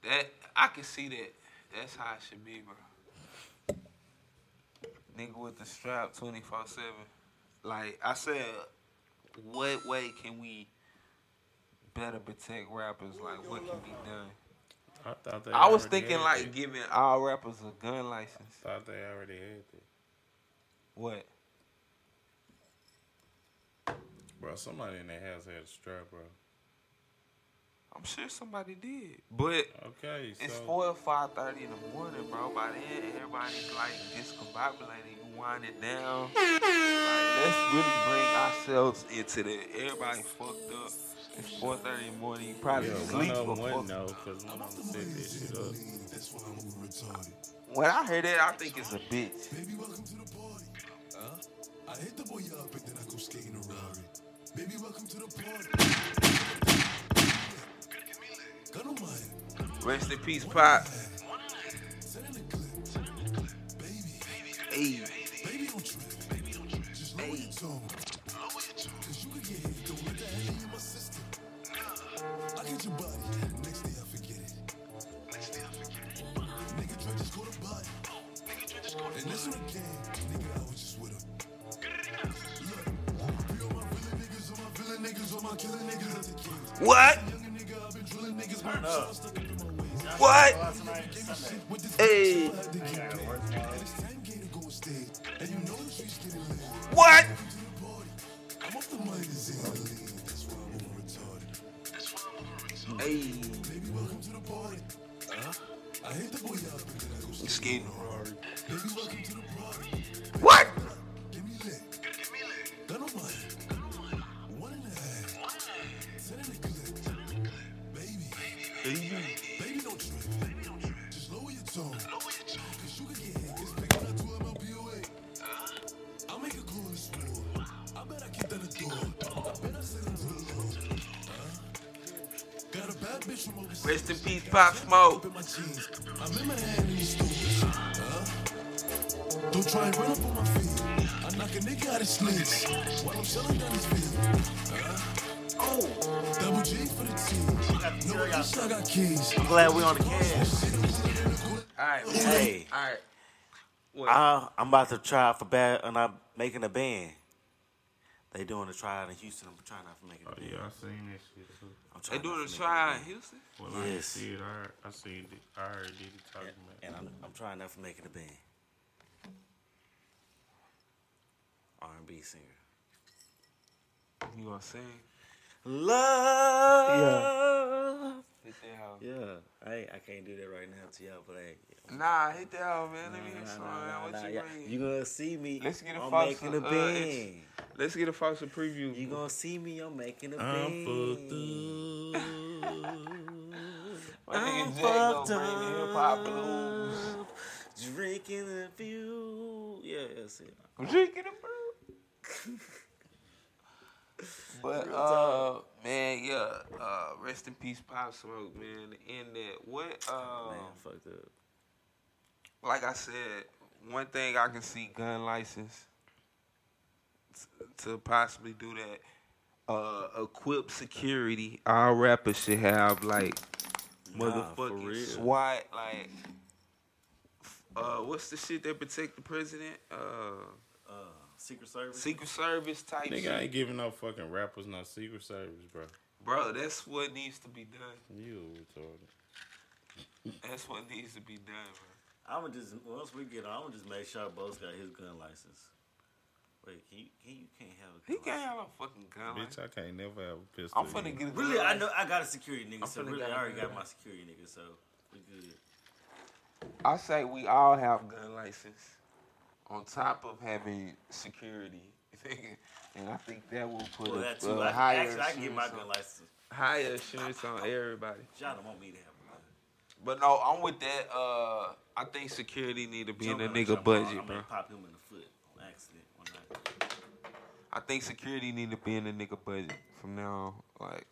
That I can see that. That's how it should be, bro. Nigga with the strap twenty four seven. Like I said, what way can we better protect rappers? Like what can be done? I thought they I was thinking like that. giving all rappers a gun license. I thought they already had it. What? Bro, somebody in that house had a strap, bro. I'm sure somebody did. But Okay, so it's four or five thirty in the morning, bro. By then everybody's like discombobulated. You wind it down. Like let's really bring ourselves into the everybody fucked up. It's four thirty in the morning. You probably yeah, one sleep of them before. wouldn't know because one of them set this shit up. I'm over. When I hear that, I think it's a bitch. Baby, welcome to the party. Huh? I hit the boy up and then I go skating a Rari. Baby, welcome to the party. Gun on my head. Rest in peace, Pop. Stores. Huh? Don't try and run up on my feet. I knock a nigga out his sleeves while I'm selling down his feet. Huh? Oh, double G for the team. No, I got keys. I'm glad we on the cast. All right, Hey. all right. What? I, I'm about to try out for bad and I'm making a band. They doing a tryout in Houston. I'm trying out for making a Oh band. yeah, I seen that shit too. I'm they doing a for try in Houston. Well, I Yes. see it. I heard, I seen it. I heard Diddy talking a about. And I'm, I'm trying out for making a band. R&B singer. You gonna sing? Love. Hit that hoe. Yeah, I I can't do that right now to y'all, but hey. Nah, hit that hoe, man. Let me hear Nah, some. nah, man. What nah, you yeah. bring? You gonna see me? Let's get a I'm Fox, making a uh, band. it's- Let's get a Fox preview. You gonna see me? I'm making a I'm band. fucked up. My nigga I'm Jay gonna fucked bring the hip hop blues. up, Drinking a few. Yeah, that's it. I'm drinking a brew. But uh, man, yeah. Uh, rest in peace, Pop Smoke, man. In that, what? Uh, Man, fucked up. like I said, one thing I can see gun license to possibly do that. Uh, equip security. All rappers should have like Nah, motherfucking. SWAT. Like, uh, what's the shit that protect the president? Uh, Secret Service. Secret Service type Nigga shit. ain't giving no fucking rappers no Secret Service, bro. Bro, that's what needs to be done. You retarded. That's what needs to be done, bro. I'ma just once we get on, I'ma just make sure Bo's got his gun license. Wait, can you can you can't have a He gun can't have a fucking gun. Bitch, I can't never have a pistol. I'm finna again. get a gun Really, I know I got a security nigga, I'm so finna really get I a already got my security nigga, so we good. I say we all have gun license on top of having security. and I think that will put Well, a, that too. I, higher actually, I can get my gun on- license. higher insurance on everybody. Don't want me to have a. But no, I'm with that. Uh, I think security need to be in the nigga on, budget, I'm bro. gonna pop him in the foot on accident. I think security need to be in the nigga budget from now on. Like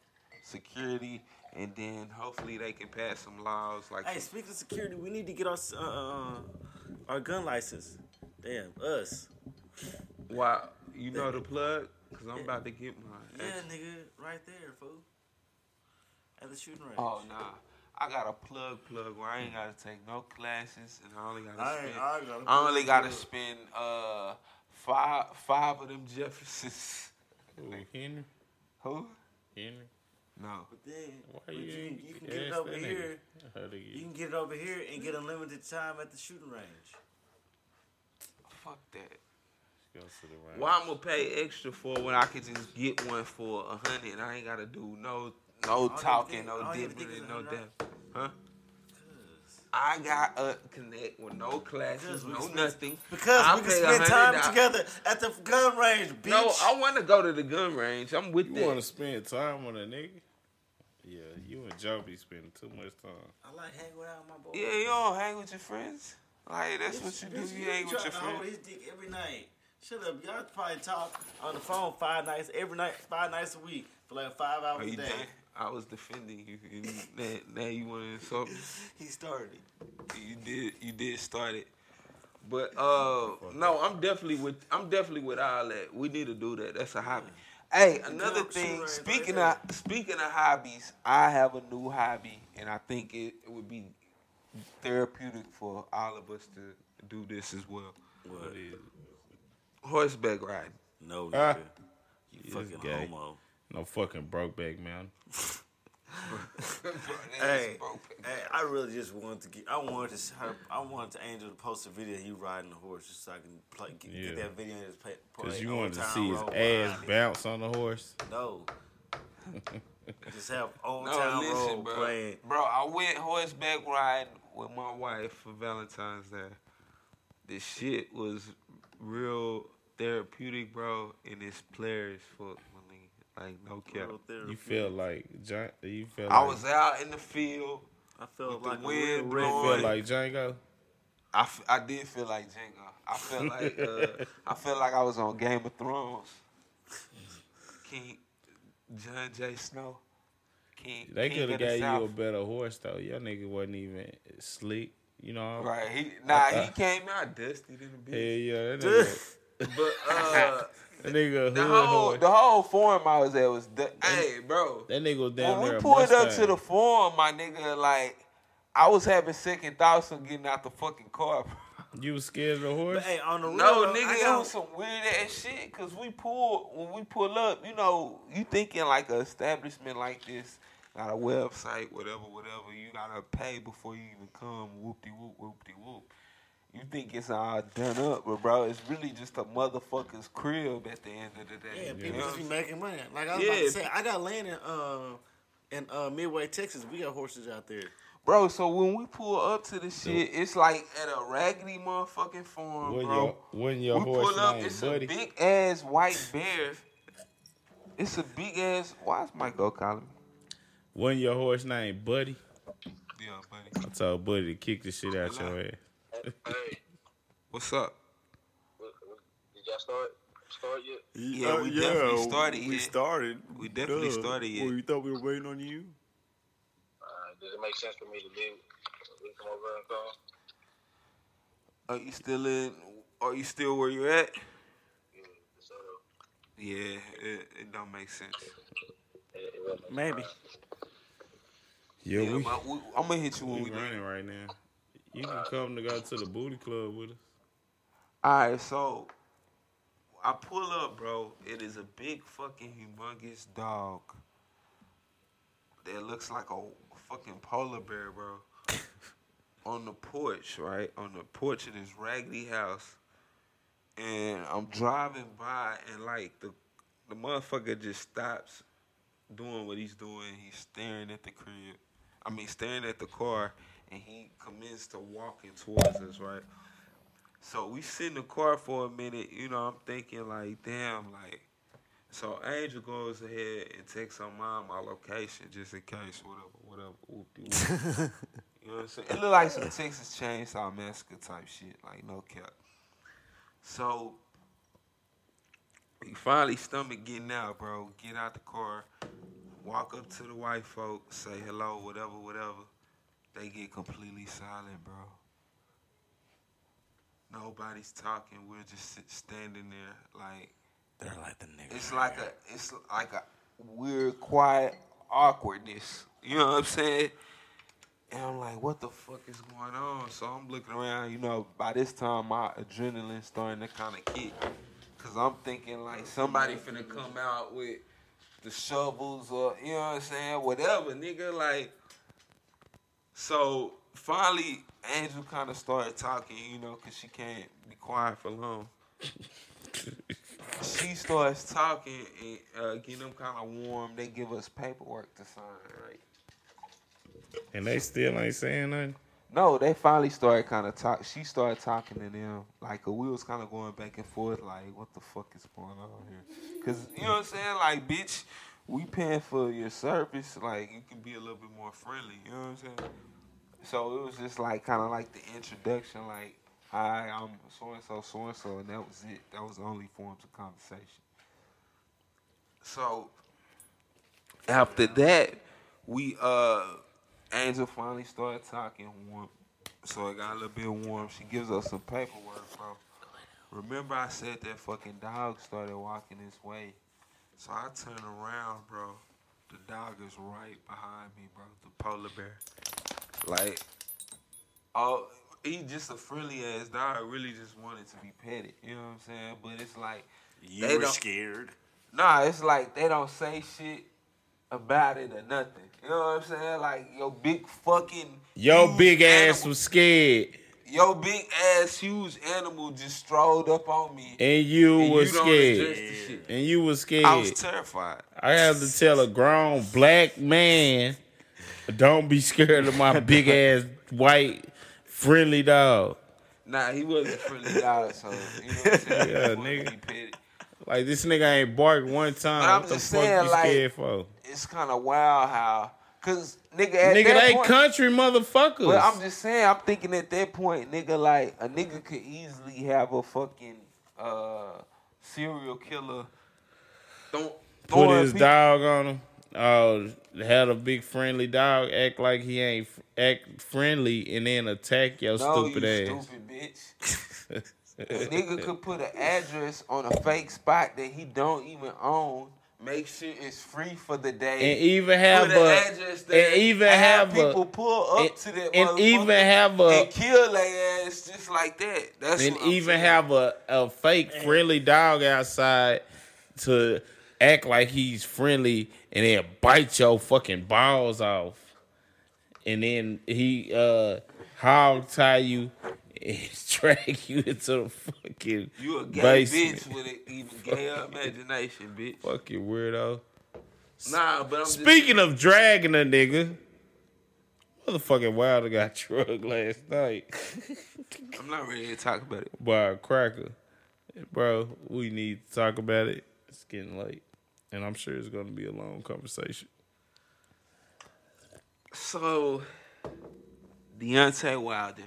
security, and then hopefully they can pass some laws like. Hey, speaking of security, we need to get our uh, uh, our gun license. Damn, us. Wow, you know the plug? Cause I'm about to get mine. Yeah, nigga, right there, fool. At the shooting range. Oh nah, I got a plug plug where I ain't gotta take no classes, and I only gotta I spend. ain't- I gotta I only gotta spend uh five five of them Jeffersons. Ooh, Henry, Who? Henry. No. But then, Why but you, you, can, you can get it over here. Nigga? How to You can get it over here and get unlimited time at the shooting range. Fuck that. Go to the range. Why I'm gonna pay extra for when I could just get one for a hundred and I ain't gotta do no no you talking, think- no all you dipping, no $100? that. Huh? I got a connect with no classes, no spend- nothing. Because I we can pay spend time together at the gun range, bitch. No, I want to go to the gun range. I'm with You that. want to spend time with a nigga? Yeah, you and Joe be spending too much time. I like hanging out with my boy. Yeah, you don't hang with your friends. Like that's what you do. You hang with your friends. his dick every night. Shut up, y'all probably talk on the phone five nights every night, five nights a week for like five hours a day. done? I was defending you. and now, now you want to insult me? He started. You did. You did start it. But uh, no, I'm definitely with. I'm definitely with all that. We need to do that. That's a hobby. Hey, another thing. Speaking of speaking of hobbies, I have a new hobby, and I think it, it would be therapeutic for all of us to do this as well. What? Horseback riding. No, Ah. You He fucking gay. homo. No fucking Brokeback Mountain. Hey, hey, I really just wanted to get. I wanted to. Her, I wanted to Angel to post a video of you riding the horse, just so I can play, get, Yeah. get that video and just play. Because you wanted to see his ass bounce on the horse. No. just have Old No, Town listen, Road bro. playing. Bro, I went horseback riding with my wife for Valentine's Day. This shit was real therapeutic, bro, and it's players for like no cap. You feel like John, you feel I like, was out in the field. I felt with the like a wind real you blowing. feel like Django. I, f- I did feel like Django. I felt like uh, I felt like I was on Game of Thrones. King Jon J. Snow. King. They could have the gave you a better horse though. Your nigga wasn't even slick. You know. Right. He nah. He came out dusty in the Hell bitch. yeah, that nigga, But uh, that nigga, the whole horse. the whole forum I was at was du- hey, bro. That nigga was down When there. we pulled up to the forum, my nigga, like I was having second thoughts on getting out the fucking car. bro. You was scared of the horse? But hey, on the real, No, though, nigga, I it was some weird ass shit. Cause we pull when we pull up, you know, you thinking like a establishment like this got a website, whatever, whatever. You gotta pay before you even come. Whoop de whoop, whoop de whoop. You think it's all done up, but bro, it's really just a motherfucker's crib at the end of the day. Yeah, You people just be making money. Like I was Yeah. about to say, I got land in uh, in uh, Midway, Texas. We got horses out there. Bro, so when we pull up to the shit, it's like at a raggedy motherfucking farm, when bro. your when your we horse pull up, named it's Buddy. a big ass white bear. It's a big ass. Why is Michael calling me? When your horse named Buddy. Yeah, buddy. I told Buddy to kick the shit out your ass. Hey, What's up? what- what- did y'all start? start yet? Yeah, we definitely started We yet. started. We definitely started yet. Well, you thought we were waiting on you? Uh, does it make sense for me to leave? We come over and call? Are you still in? Are you still where you're at? Yeah, so, Yeah, it, it don't make sense. it, it will make Maybe. Yeah, Yeah, we, we, I'm gonna hit you when we we running right now. You can come to go to the booty club with us. All right, so I pull up, bro. It is a big fucking humongous dog that looks like a fucking polar bear, bro. on the porch, right? On the porch of this raggedy house. And I'm driving by and like the the motherfucker just stops doing what he's doing. He's staring at the crib. I mean staring at the car and he commenced to walking towards us, right? So we sit in the car for a minute, you know, I'm thinking like, damn, like so Angel goes ahead and texts her mom my location just in case, whatever, whatever. you know what I'm saying? It looked like some Texas Chainsaw Massacre type shit, like no cap. So we finally stomach getting out, bro. Get out the car, walk up to the white folk, say hello, whatever, whatever. They get completely silent, bro. Nobody's talking. We're just standing there like They're like the niggas. it's like a it's like a weird, quiet awkwardness. You know what I'm saying? And I'm like, what the fuck is going on? So I'm looking around. You know, by this time my adrenaline starting to kind of kick, cause I'm thinking like somebody finna come out with the shovels or you know what I'm saying, whatever, nigga. Like, so finally, Angel kind of started talking, you know, cause she can't be quiet for long she starts talking and uh, getting them kind of warm. They give us paperwork to sign, right? And they still ain't saying nothing. No, they finally started kind of talk. She started talking to them like we was kind of going back and forth, like what the fuck is going on here? Cause you know what I'm saying, like bitch, we paying for your service, like you can be a little bit more friendly. You know what I'm saying? So it was just like kind of like the introduction, like hi, I'm so and so, so and so, and that was it. That was the only forms of conversation. So after that, we uh Angel finally started talking warm. So it got a little bit warm. She gives us some paperwork, bro. Remember I said that fucking dog started walking this way. So I turn around, bro. The dog is right behind me, bro. The polar bear. Like, oh, he just a friendly ass dog. Really just wanted to be petted. You know what I'm saying? But it's like, You They were scared. Nah, it's like they don't say shit about it or nothing. You know what I'm saying? Like your big fucking Yo, huge big ass animal- was scared, Your big ass huge animal just strolled up on me. and you and was you scared, and you was scared. I was terrified. I have to tell a grown black man, don't be scared of my big ass white friendly dog. Nah, he wasn't friendly dog, so you know what I'm saying? Yeah, nigga. Like this nigga ain't barked one time. But I'm what the just fuck saying, you like- scared for? It's kind of wild how, cause nigga, at Nigga, that they point, country motherfuckers. But I'm just saying, I'm thinking at that point, nigga, like a nigga could easily have a fucking uh, serial killer. Don't Put his dog on him. Oh, had a big friendly dog act like he ain't act friendly and then attack your no, stupid you ass. stupid bitch. A nigga could put an address on a fake spot that he don't even own. Make sure it's free for the day. and even have put an a address there. and even and have people a pull up and, to that and even motherfucker have a and kill their ass just like that. That's and even saying. have a, a fake friendly dog outside to act like he's friendly and then bite your fucking balls off. And then he uh hog tie you and drag you into the fucking You a gay basement. bitch with an even gayer imagination, bitch. Fucking weirdo. Nah, but I'm just Speaking of dragging a nigga, motherfucking Wilder got drugged last night I'm not ready to talk about it. by a cracker. Bro, we need to talk about it. It's getting late. And I'm sure it's going to be a long conversation. So, Deontay Wilder,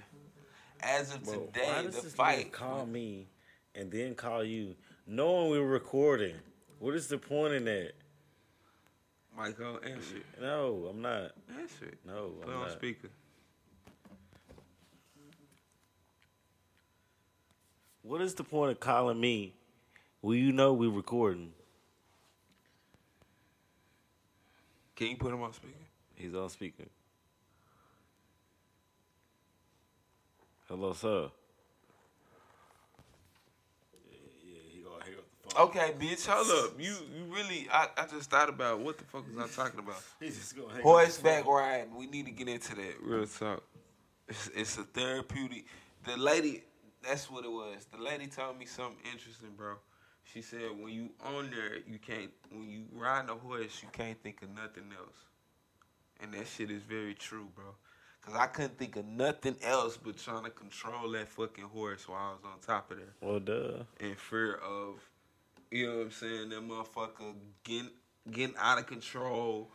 as of Bro, why today, does the this nigga fight. call me and then call you Knowing we're recording, what is the point in that? Michael, answer it. No, I'm not. Answer. No, Put I'm on not. speaker. What is the point of calling me? Well, you know we're recording. Can you put him on speaker? He's on speaker. Hello, sir. Okay, bitch, hold up. You you really I, I just thought about what the fuck was I talking about? He's just gonna hang Horseback riding. We need to get into that. Real talk. It's, it's a therapeutic. The lady, that's what it was. The lady told me something interesting, bro. She said when you on there, you can't. When you ride a horse, you can't think of nothing else. And that shit is very true, bro. Cause I couldn't think of nothing else but trying to control that fucking horse while I was on top of there Well, duh. in fear of, you know what I'm saying, that motherfucker getting getting out of control,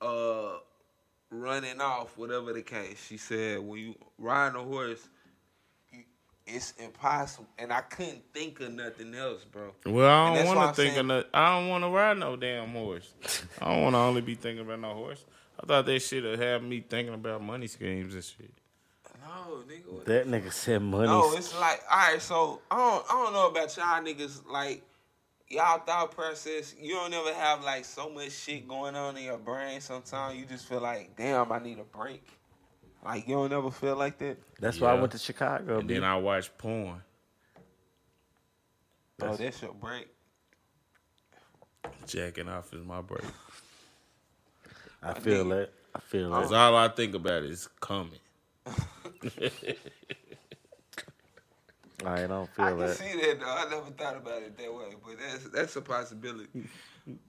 uh, running off, whatever the case. She said when you ride a horse, you, it's impossible, and I couldn't think of nothing else, bro. Well, I don't that's why I'm want to think saying- of no, I don't want to ride no damn horse. I don't want to only be thinking about no horse. I thought that shit would have me thinking about money schemes and shit. No, nigga. That nigga said money. No, it's like, all right, so I don't, I don't know about y'all niggas, like, y'all thought process, you don't ever have, like, so much shit going on in your brain sometimes you just feel like, damn, I need a break. Like, you don't ever feel like that? That's why I went to Chicago. And B. then I watched porn. Oh, that's your break. Jacking off is my break. I feel that. I feel Cause that. all I think about is coming. I don't I feel can that. see that, though. I never thought about it that way, but that's that's a possibility.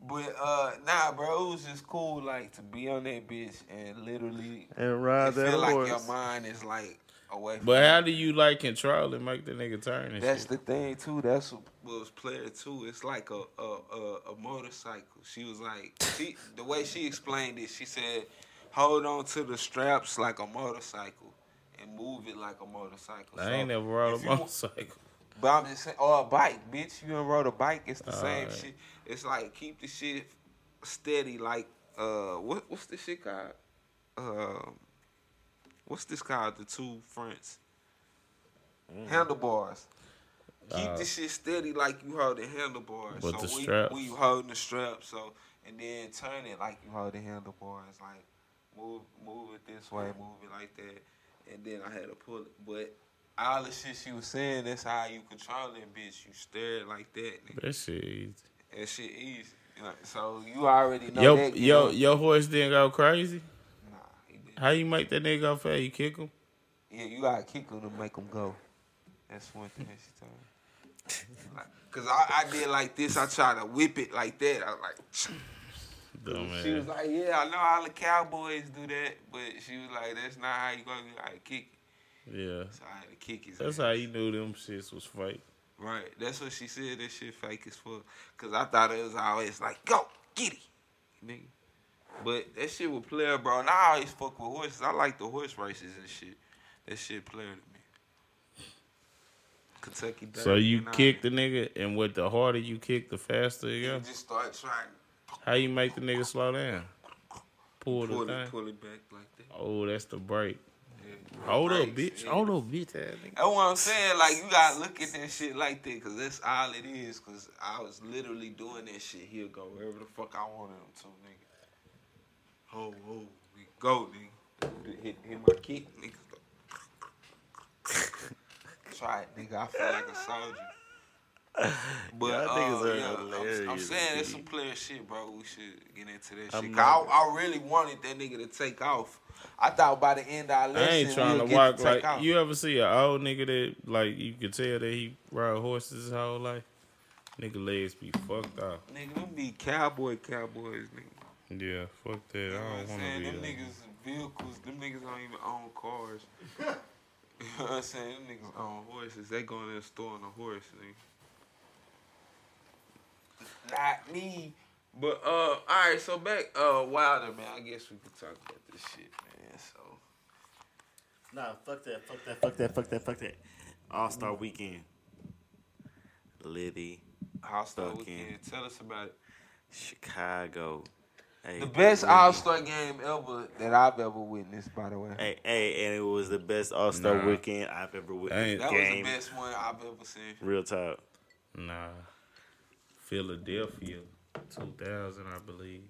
but, uh, nah, bro, it was just cool, like, to be on that bitch and literally And ride that feel like horse. your mind is, like, away But how do you like control and make the nigga turn and That's shit? the thing too. That's what was player too. It's like a a, a, a motorcycle. She was like, she the way she explained it. She said, hold on to the straps like a motorcycle and move it like a motorcycle. I So, ain't never rode a motorcycle. But I'm just saying, or a bike, bitch. You done rode a bike. It's the same Alright. shit. It's like keep the shit steady. Like uh, what what's this shit called? Um, what's this called? The two fronts. Handlebars. Keep Uh, the shit steady like you hold the handlebars. But so the when, straps. you holding the strap, so and then turn it like you hold the handlebars, like move move it this way, move it like that, and then I had to pull it. But all the shit she was saying, that's how you control that bitch. You stare it like that, nigga. That shit easy. That shit easy. Like, so you already know Yo, that. yo, know- your horse didn't go crazy. Nah, he didn't. How you make that nigga go fast? You kick him? Yeah, you gotta kick him to make him go. That's one thing she told me. Cause I, I did like this. I tried to whip it like that. I was like, Dumb she was like, yeah, I know all the cowboys do that, but she was like, that's not how you go. You gotta kick. Yeah. So I had to kick his. That's ass. how you knew them shits was fake. Right. That's what she said. That shit fake as fuck. Cause I thought it was always like, go, get it, nigga. But that shit was player, bro. And I always fuck with horses. I like the horse races and shit. That shit player to me. Kentucky Derby. So you kick the nigga, and with the harder you kick, the faster you You go. just start trying How you make the nigga slow down? Pull to the pull thing. it, pull it back like that. Oh, that's the break. Hold up, bitch. yeah. Hold up, bitch. ass nigga. That's what I'm saying. Like you gotta look at that shit like that, cause that's all it is. Cause I was literally doing that shit. He'll go wherever the fuck I wanted him to, nigga. Ho, ho, we go, nigga. Hit, hit my kick, nigga. Try it, nigga. I feel like a soldier. But Y'all uh, niggas are yeah, I'm, I'm saying that's some player shit, bro. We should get into that I'm shit. 'Cause not- I, I really wanted that nigga to take off. I thought by the end of our I lesson, ain't trying we'll to get walk like take off. you ever see an old nigga that like you could tell that he ride horses his whole life. Nigga legs be fucked off. Nigga, them be cowboy cowboys, nigga. Yeah, fuck that. You know I don't want saying? to Them be that. niggas vehicles, them niggas don't even own cars. you know what I'm saying? Them niggas own horses. They going in the store on a horse, nigga. Not me. But uh alright, so back uh Wilder, man. I guess we could talk about this shit, man. So Nah, fuck that, fuck that, fuck that, fuck that, fuck that. All Star Weekend. Liddy, All-Star weekend. Tell us about it. Chicago. Hey, The best All-Star game ever that I've ever witnessed, by the way. Hey, hey, and it was the best All Star Nah. weekend I've ever witnessed. Ain't- that game, was the best one I've ever seen. real talk. Nah. Philadelphia, 2000, I believe.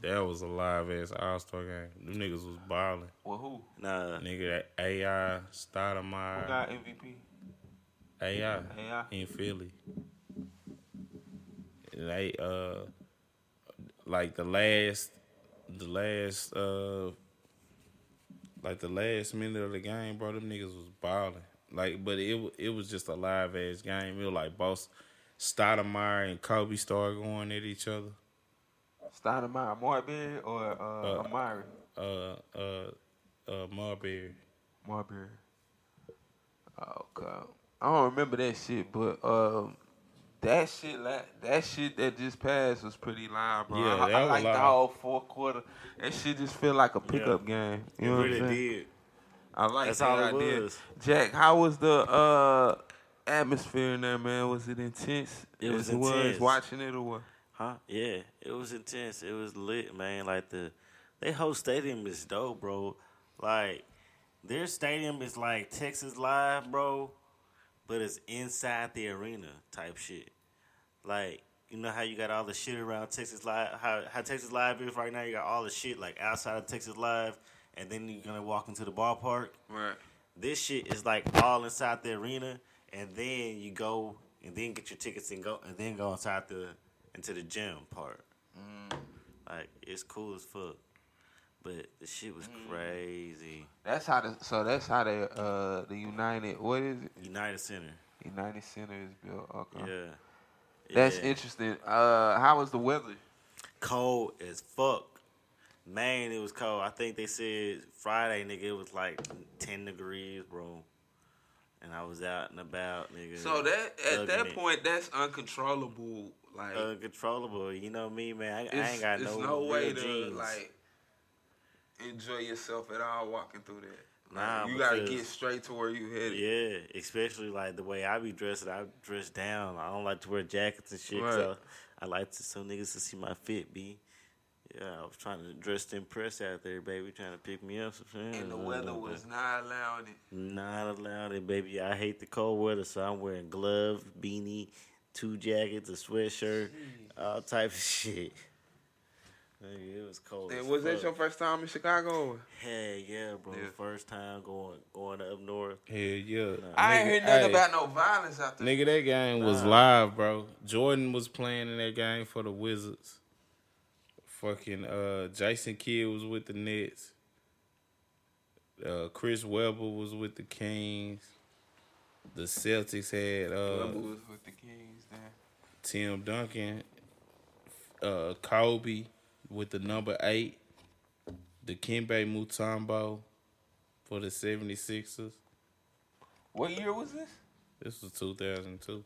That was a live ass All Star game. Them niggas was balling. Well, who? Nah, Nigga, that AI, Who Stoudemire, got MVP? AI AI. in Philly. They uh, like the last, the last uh, like the last minute of the game, bro. Them niggas was balling. Like, but it it was just a live ass game. It was like boss Stoudemire and Kobe started going at each other. Stoudemire, Marbury, or uh, Uh, Amar'e? Uh, uh, uh, Marbury. Marbury. Oh, God. I don't remember that shit, but um, that shit, like that shit that just passed was pretty live, bro. Yeah, I, that I was like the live. whole fourth quarter. That shit just feel like a pickup game. You it know really what I'm saying? did. I like That's that all it idea. was. Jack, how was the uh atmosphere in there, man? Was it intense? It was as was intense. watching it or what? Huh? Yeah, it was intense. It was lit, man. Like the they whole stadium is dope, bro. Like their stadium is like Texas Live, bro, but it's inside the arena type shit. Like you know how you got all the shit around Texas Live, how how Texas Live is right now. You got all the shit like outside of Texas Live, and then you're gonna walk into the ballpark. Right. This shit is like all inside the arena, and then you go and then get your tickets and go and then go inside the into the gym part. Mm. Like it's cool as fuck, but the shit was crazy. That's how the so that's how the uh the United what is it? United Center, United Center is built. Okay. yeah, That's Yeah. interesting. Uh how was the weather? cold as fuck. Man, it was cold. I think they said Friday, nigga, it was like ten degrees, bro. And I was out and about, nigga. So that at that it. point that's uncontrollable. Like uncontrollable. You know me, man. I, I ain't got no, no, way to jeans. like enjoy yourself at all walking through that. Nah, you gotta get straight to where you headed. Yeah, especially like the way I be dressed. I dress down. I don't like to wear jackets and shit. Right. So I like to some niggas to see my fit. Be yeah. I was trying to dress to impress out there, baby. Trying to pick me up. Some And the weather was not allowing it. not allowed it, baby. I hate the cold weather, so I'm wearing gloves, beanie, two jackets, a sweatshirt, all type of shit. Nigga, It was cold. And as was that your first time in Chicago? Hell yeah, bro. Yeah. First time going going up north. Hell yeah. I ain't Nigga, heard nothing hey, about no violence out there. Nigga, that game was Nah. live, bro. Jordan was playing in that game for the Wizards. Fucking uh, Jason Kidd was with the Nets. Uh, Chris Webber was with the Kings. The Celtics had uh, Webber was with the Kings then. Tim Duncan, uh, Kobe with the number eight, Dikembe Mutombo for the 76ers. What year was this? This was 2002.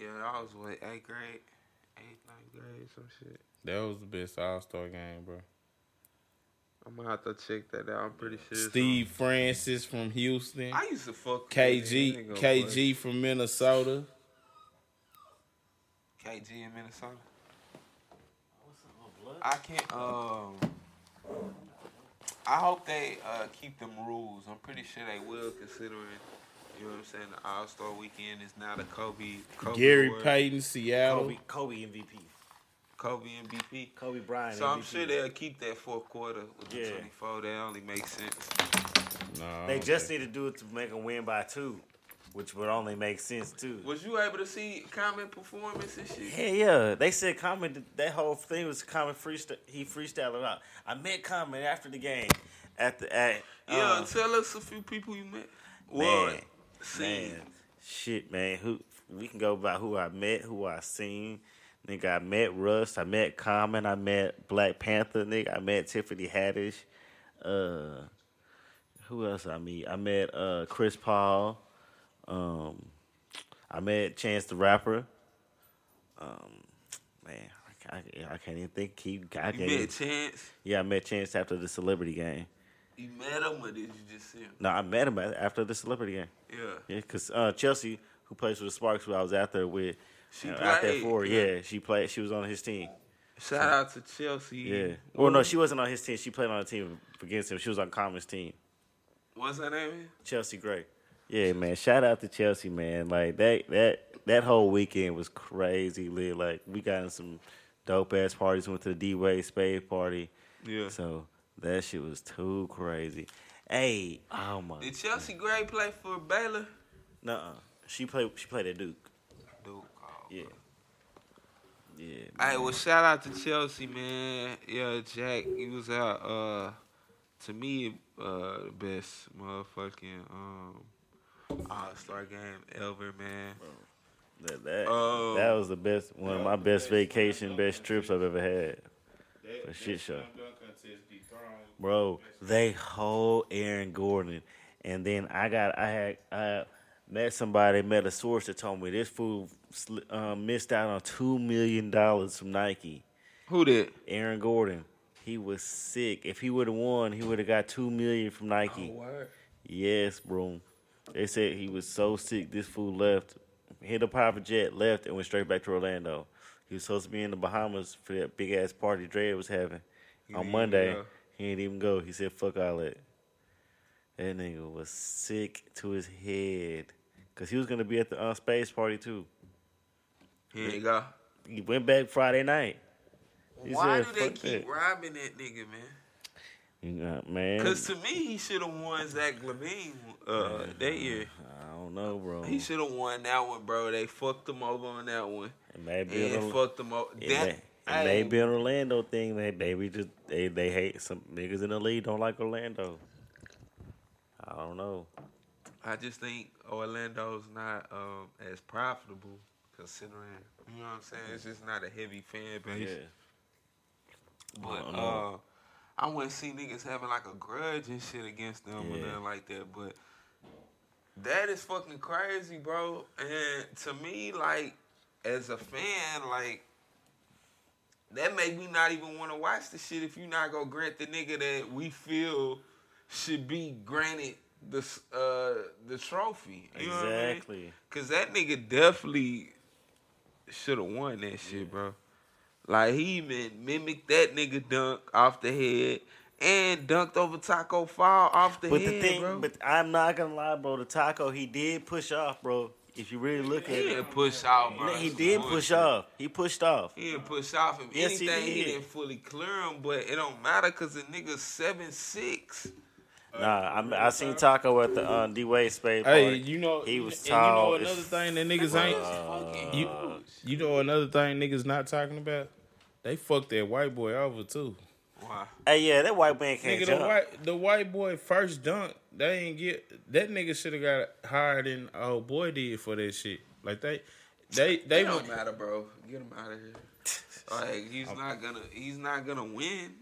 Yeah, I was what eighth grade, eighth ninth grade, some shit. That was the best All Star game, bro. I'm gonna have to check that out. I'm pretty sure. Steve Francis from Houston. I used to fuck with KG KG from Minnesota. KG in Minnesota. I can't. Um, I hope they uh, keep them rules. I'm pretty sure they will, considering you know what I'm saying. The All Star Weekend is now the Kobe. Kobe Gary award. Payton, Seattle. Kobe, Kobe MVP. Kobe MVP. Kobe Bryant. So I'm MVP. sure they'll keep that fourth quarter with the 24. That only makes sense. No, They just need to do it to make them win by two, which would only make sense too. Was you able to see Common performance and shit? Hell yeah, they said Common. That whole thing was Common freestyle. He freestyled out. I met Common after the game. At the at Yeah, um, tell us a few people you met. Well, man, seen. man, shit, man. Who we can go by who I met, who I seen. Nigga, I met Russ. I met Common. I met Black Panther. Nigga, I met Tiffany Haddish. Uh, who else I meet? I met uh Chris Paul. Um, I met Chance the Rapper. Um, man, I, I, I can't even think. He, I You met even, Chance. yeah, I met Chance after the celebrity game. You met him or did you just see him? No, I met him after the celebrity game. Yeah. Yeah, because uh, Chelsea, who plays for the Sparks, who I was out there with. She uh, out there played, for. yeah. Yeah, she played. She was on his team. Shout out to Chelsea. Yeah. Well, no, she wasn't on his team. She played on a team against him. She was on Common's team. What's her name? Chelsea Gray. Yeah, man. Shout out to Chelsea, man. Like that that that whole weekend was crazy lit. Like we got in some dope ass parties. Went to the D Wade Spade party. Yeah. So that shit was too crazy. Hey, oh my. Did Chelsea Gray play for Baylor? Nuh-uh. She played. She played at Duke. Duke. Oh. Yeah. Yeah. Hey, well, shout out to Chelsea, man. Yeah, Jack, he was out. Uh, to me, uh, the best motherfucking um All Star game ever, man. That that, Oh. that was the best. One of my best vacation, best trips I've ever had. That, A shit show. slam dunk contest dethroned bro. They hold Aaron Gordon, and then I got I had I met somebody, met a source that told me this fool sli- um, missed out on two million dollars from Nike. Who did? Aaron Gordon, he was sick. If he would have won, he would have got two million from Nike. word. Yes, bro. They said he was so sick. This fool left, hit a private jet, left, and went straight back to Orlando. He was supposed to be in the Bahamas for that big ass party Dre was having He on Monday. He didn't even go. He said, "Fuck all that." That nigga was sick to his head because he was gonna be at the uh, space party too. Here you go. He went back Friday night. He Why said, do they keep that." robbing that nigga, man? You man. Because to me, he should have won Zach LaVine uh, that year. I don't know, bro. He should have won that one, bro. They fucked him over on that one. It may be And an, fucked him over. it That, may, it may be an Orlando thing. They maybe just they they hate some niggas in the league don't like Orlando. I don't know. I just think Orlando's not um, as profitable considering, you know what I'm saying? It's just not a heavy fan base. Yeah. But uh, I wouldn't see niggas having like a grudge and shit against them or nothing like that. But that is fucking crazy, bro. And to me, like, as a fan, like, that make me not even want to watch the shit if you not gonna grant the nigga that we feel should be granted the uh the trophy. You what I mean? Exactly. Cause that nigga definitely should have won that shit, bro. Like he even mimicked that nigga dunk off the head and dunked over Taco Fall off the But head, the thing, bro. but I'm not gonna lie, bro. The taco he did push off, bro. If you really look at it. he it, didn't push off, bro. he did some push bullshit. off. He pushed off. He didn't push off. If Yes, he anything, he, did. didn't fully clear him, but it don't matter because the nigga's seven six. Nah, I, I seen Taco at the uh, D Wade Spade Hey, you know, He was and you know another thing that niggas ain't. You, you know another thing niggas not talking about? They fucked that white boy over too. Why? Hey, yeah, that white man can't Nigga, the jump. white the white boy first dunk, they ain't get that nigga should have got higher than old boy did for that shit. Like they, they, they It don't went. matter, bro. Get him out of here. Like he's not gonna, he's not gonna win.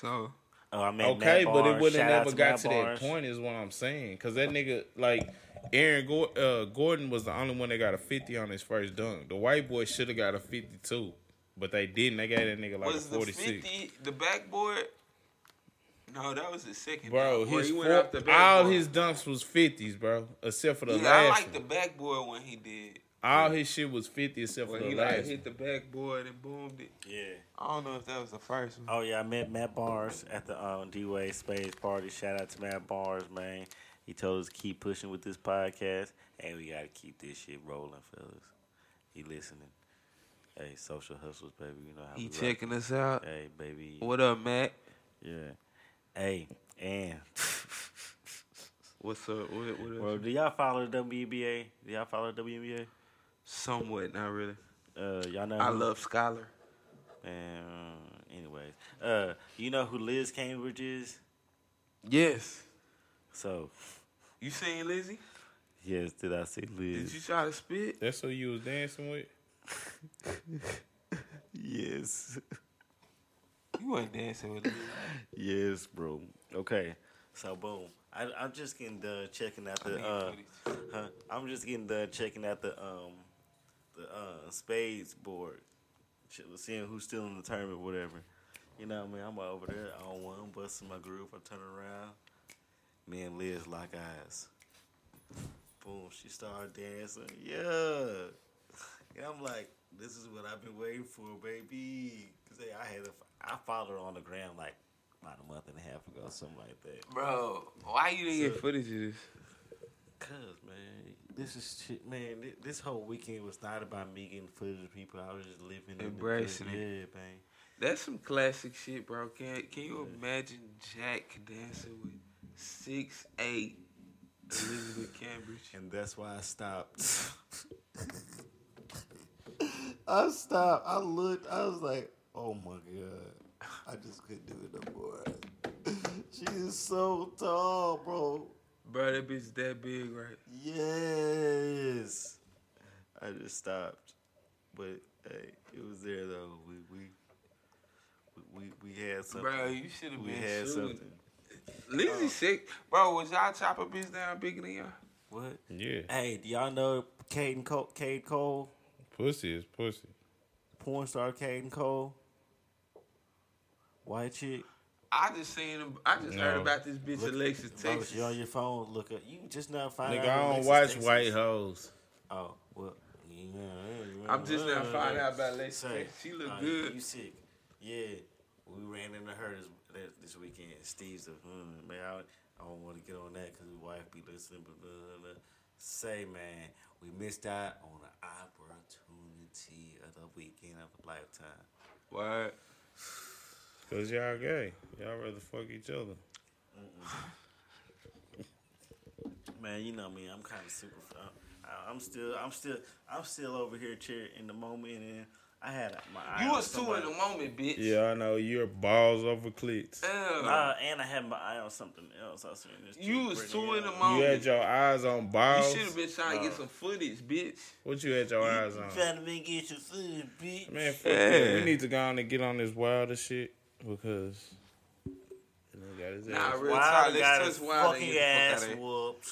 So Oh, I mean, Okay, Matt but it would have Shout out never got Matt to Barnes. that point. Is what I'm saying. Cause that nigga like Aaron Gor- uh, Gordon was the only one that got a 50 on his first dunk. The white boy should have got a 52, but they didn't. They got that nigga like was a the 46. fifty the backboard? No, that was his second. Bro, dunk, where his he went four- off the all his dunks was 50s, bro. Except for the Yeah, I like the backboard when he did. All his shit was 50 except for When the he last like one. hit the backboard and boomed it. Yeah. I don't know if that was the first one. Oh yeah, I met Matt Barnes at the um, D Wade Spades party. Shout out to Matt Barnes, man. He told us to keep pushing with this podcast, and we gotta keep this shit rolling, fellas. He listening. Hey, Social Hustlaz, baby. You know how He we rock. checking us out. Hey, baby. What up, Matt? Yeah. Hey, and What's up? What, what bro, do y'all follow the WNBA? Do y'all follow the WNBA? Somewhat, not really. Uh, y'all know. I who- love Scholar. Man, uh, anyways, uh, you know who Liz Cambage is? Yes. So, You seen Lizzie? yes, did I see Liz? Did you try to spit? That's who you was dancing with? Yes. You wasn't dancing with me. Yes, bro. Okay, so boom. I, I'm just getting done checking out the. Uh, huh, I'm just getting done checking out the um, the uh spades board, seeing who's still in the tournament, whatever. You know what I mean? I'm over there on one, busting my groove. I turn around, me and Liz lock eyes. Boom, she started dancing. Yeah. And I'm like, this is what I've been waiting for, baby. Cause hey, I had a, I followed her on the gram like about a month and a half ago, something like that. Bro, why you didn't get footage of this? Cause man, this is shit, man. thi- This whole weekend was not about me getting footage of people. I was just living in Embracing the it. Yeah, man. That's some classic shit, bro. Can Can you imagine Jack dancing with six eight Elizabeth Cambage? And that's why I stopped. I stopped. I looked. I was like, oh my god. I just couldn't do it no more. she is so tall, bro. Bro, that bitch that big, right? Yes. I just stopped. But hey, it was there though. We we we, we had something. Bro, you should have we been had shooting. something. Lizzie oh. sick, bro. Was y'all chop a bitch down bigger than y'all? What? Yeah. Hey, do y'all know Caden Cole, Cade Cole? Pussy is pussy. Porn star Caden Cole? White chick? I just seen him. I just heard about this bitch Look- Alexis Bro, Texas. you on your phone, look up. You just now find Nigga, out. I don't Alexis watch Texas. white hoes. Oh, well. yeah, I'm just now finding out about Alexis Say, Texas. She look uh, good. You sick? Yeah, we ran into her this this weekend. Steve's like, hmm, man, I, I don't want to get on that because his wife be listening. But blah, blah, blah. say, man, we missed out on an opportunity of the weekend of a lifetime. What? Cause y'all gay. Y'all rather fuck each other. Man, you know me. I'm kind of super. Uh, I- I'm still. I'm still. I'm still over here, chair in the moment, and I had my. eye You on was too in the moment, bitch. Yeah, I know. You're balls over cleats. Damn. Uh, and I had my eye on something else. I was seeing this. you chick, was Brittany too in the moment. You had your eyes on balls. You should have been trying to get some footage, bitch. What you had your eyes on? Trying to make it your food, bitch. Man, fuck Yeah. that. We need to go on and get on this wilder shit because the nigga got his Nah, ass. real Wilder talk. got Let's touch Wilder fucking get fuck ass out of here. whooped.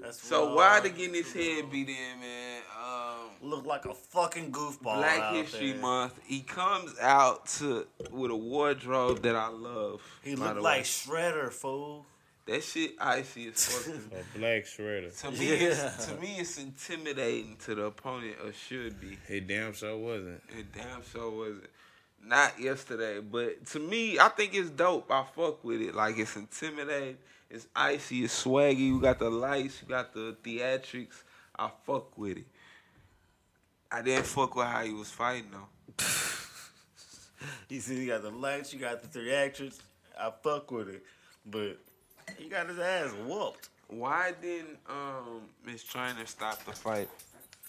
That's So Wilder. Wilder getting his head beat in, man. Um, Look like a fucking goofball. Black out History there. Month. He comes out to with a wardrobe that I love. He by looked like way. Shredder, fool. that shit icy as fuck. A black shredder. to me, it's, to me, it's intimidating to the opponent, or should be. He damn sure wasn't. It damn sure wasn't. Not yesterday, but to me, I think it's dope. I fuck with it. Like it's intimidating. It's icy. It's swaggy. You got the lights. You got the theatrics. I fuck with it. I didn't fuck with how he was fighting though. He said he got the lights, you got the theatrics. I fuck with it. But he got his ass whooped. Why didn't um Miss Trainer stop the fight?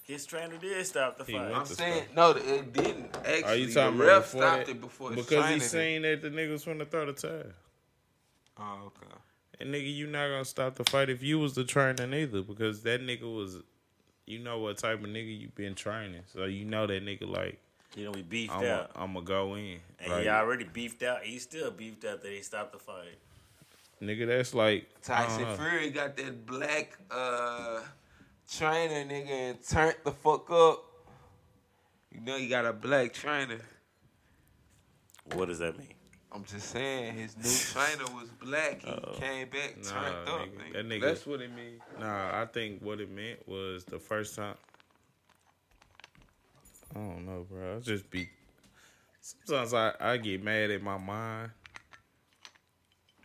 His trainer did stop the He fight. went I'm to saying no, it didn't. Actually, Are you talking the ref before stopped that? it before Because trainer he seen that the niggas was finna throw the tire. Oh, okay. And nigga, you not gonna stop the fight if you was the trainer neither, because that nigga was, you know what type of nigga you been training, so you know that nigga like You know, we beefed I'm out. gonna go in. And Like, he already beefed out. He still beefed out that he stopped the fight. nigga, that's like I don't Tyson know. Fury got that black uh trainer nigga and turned the fuck up. You know he got a black trainer. What does that mean? I'm just saying his new trainer was black. He Uh-oh. came back Nah, turned up. nigga. nigga. That nigga- That's what it means. Nah, I think what it meant was the first time. I don't know, bro. I just be. Sometimes I, I get mad at my mind.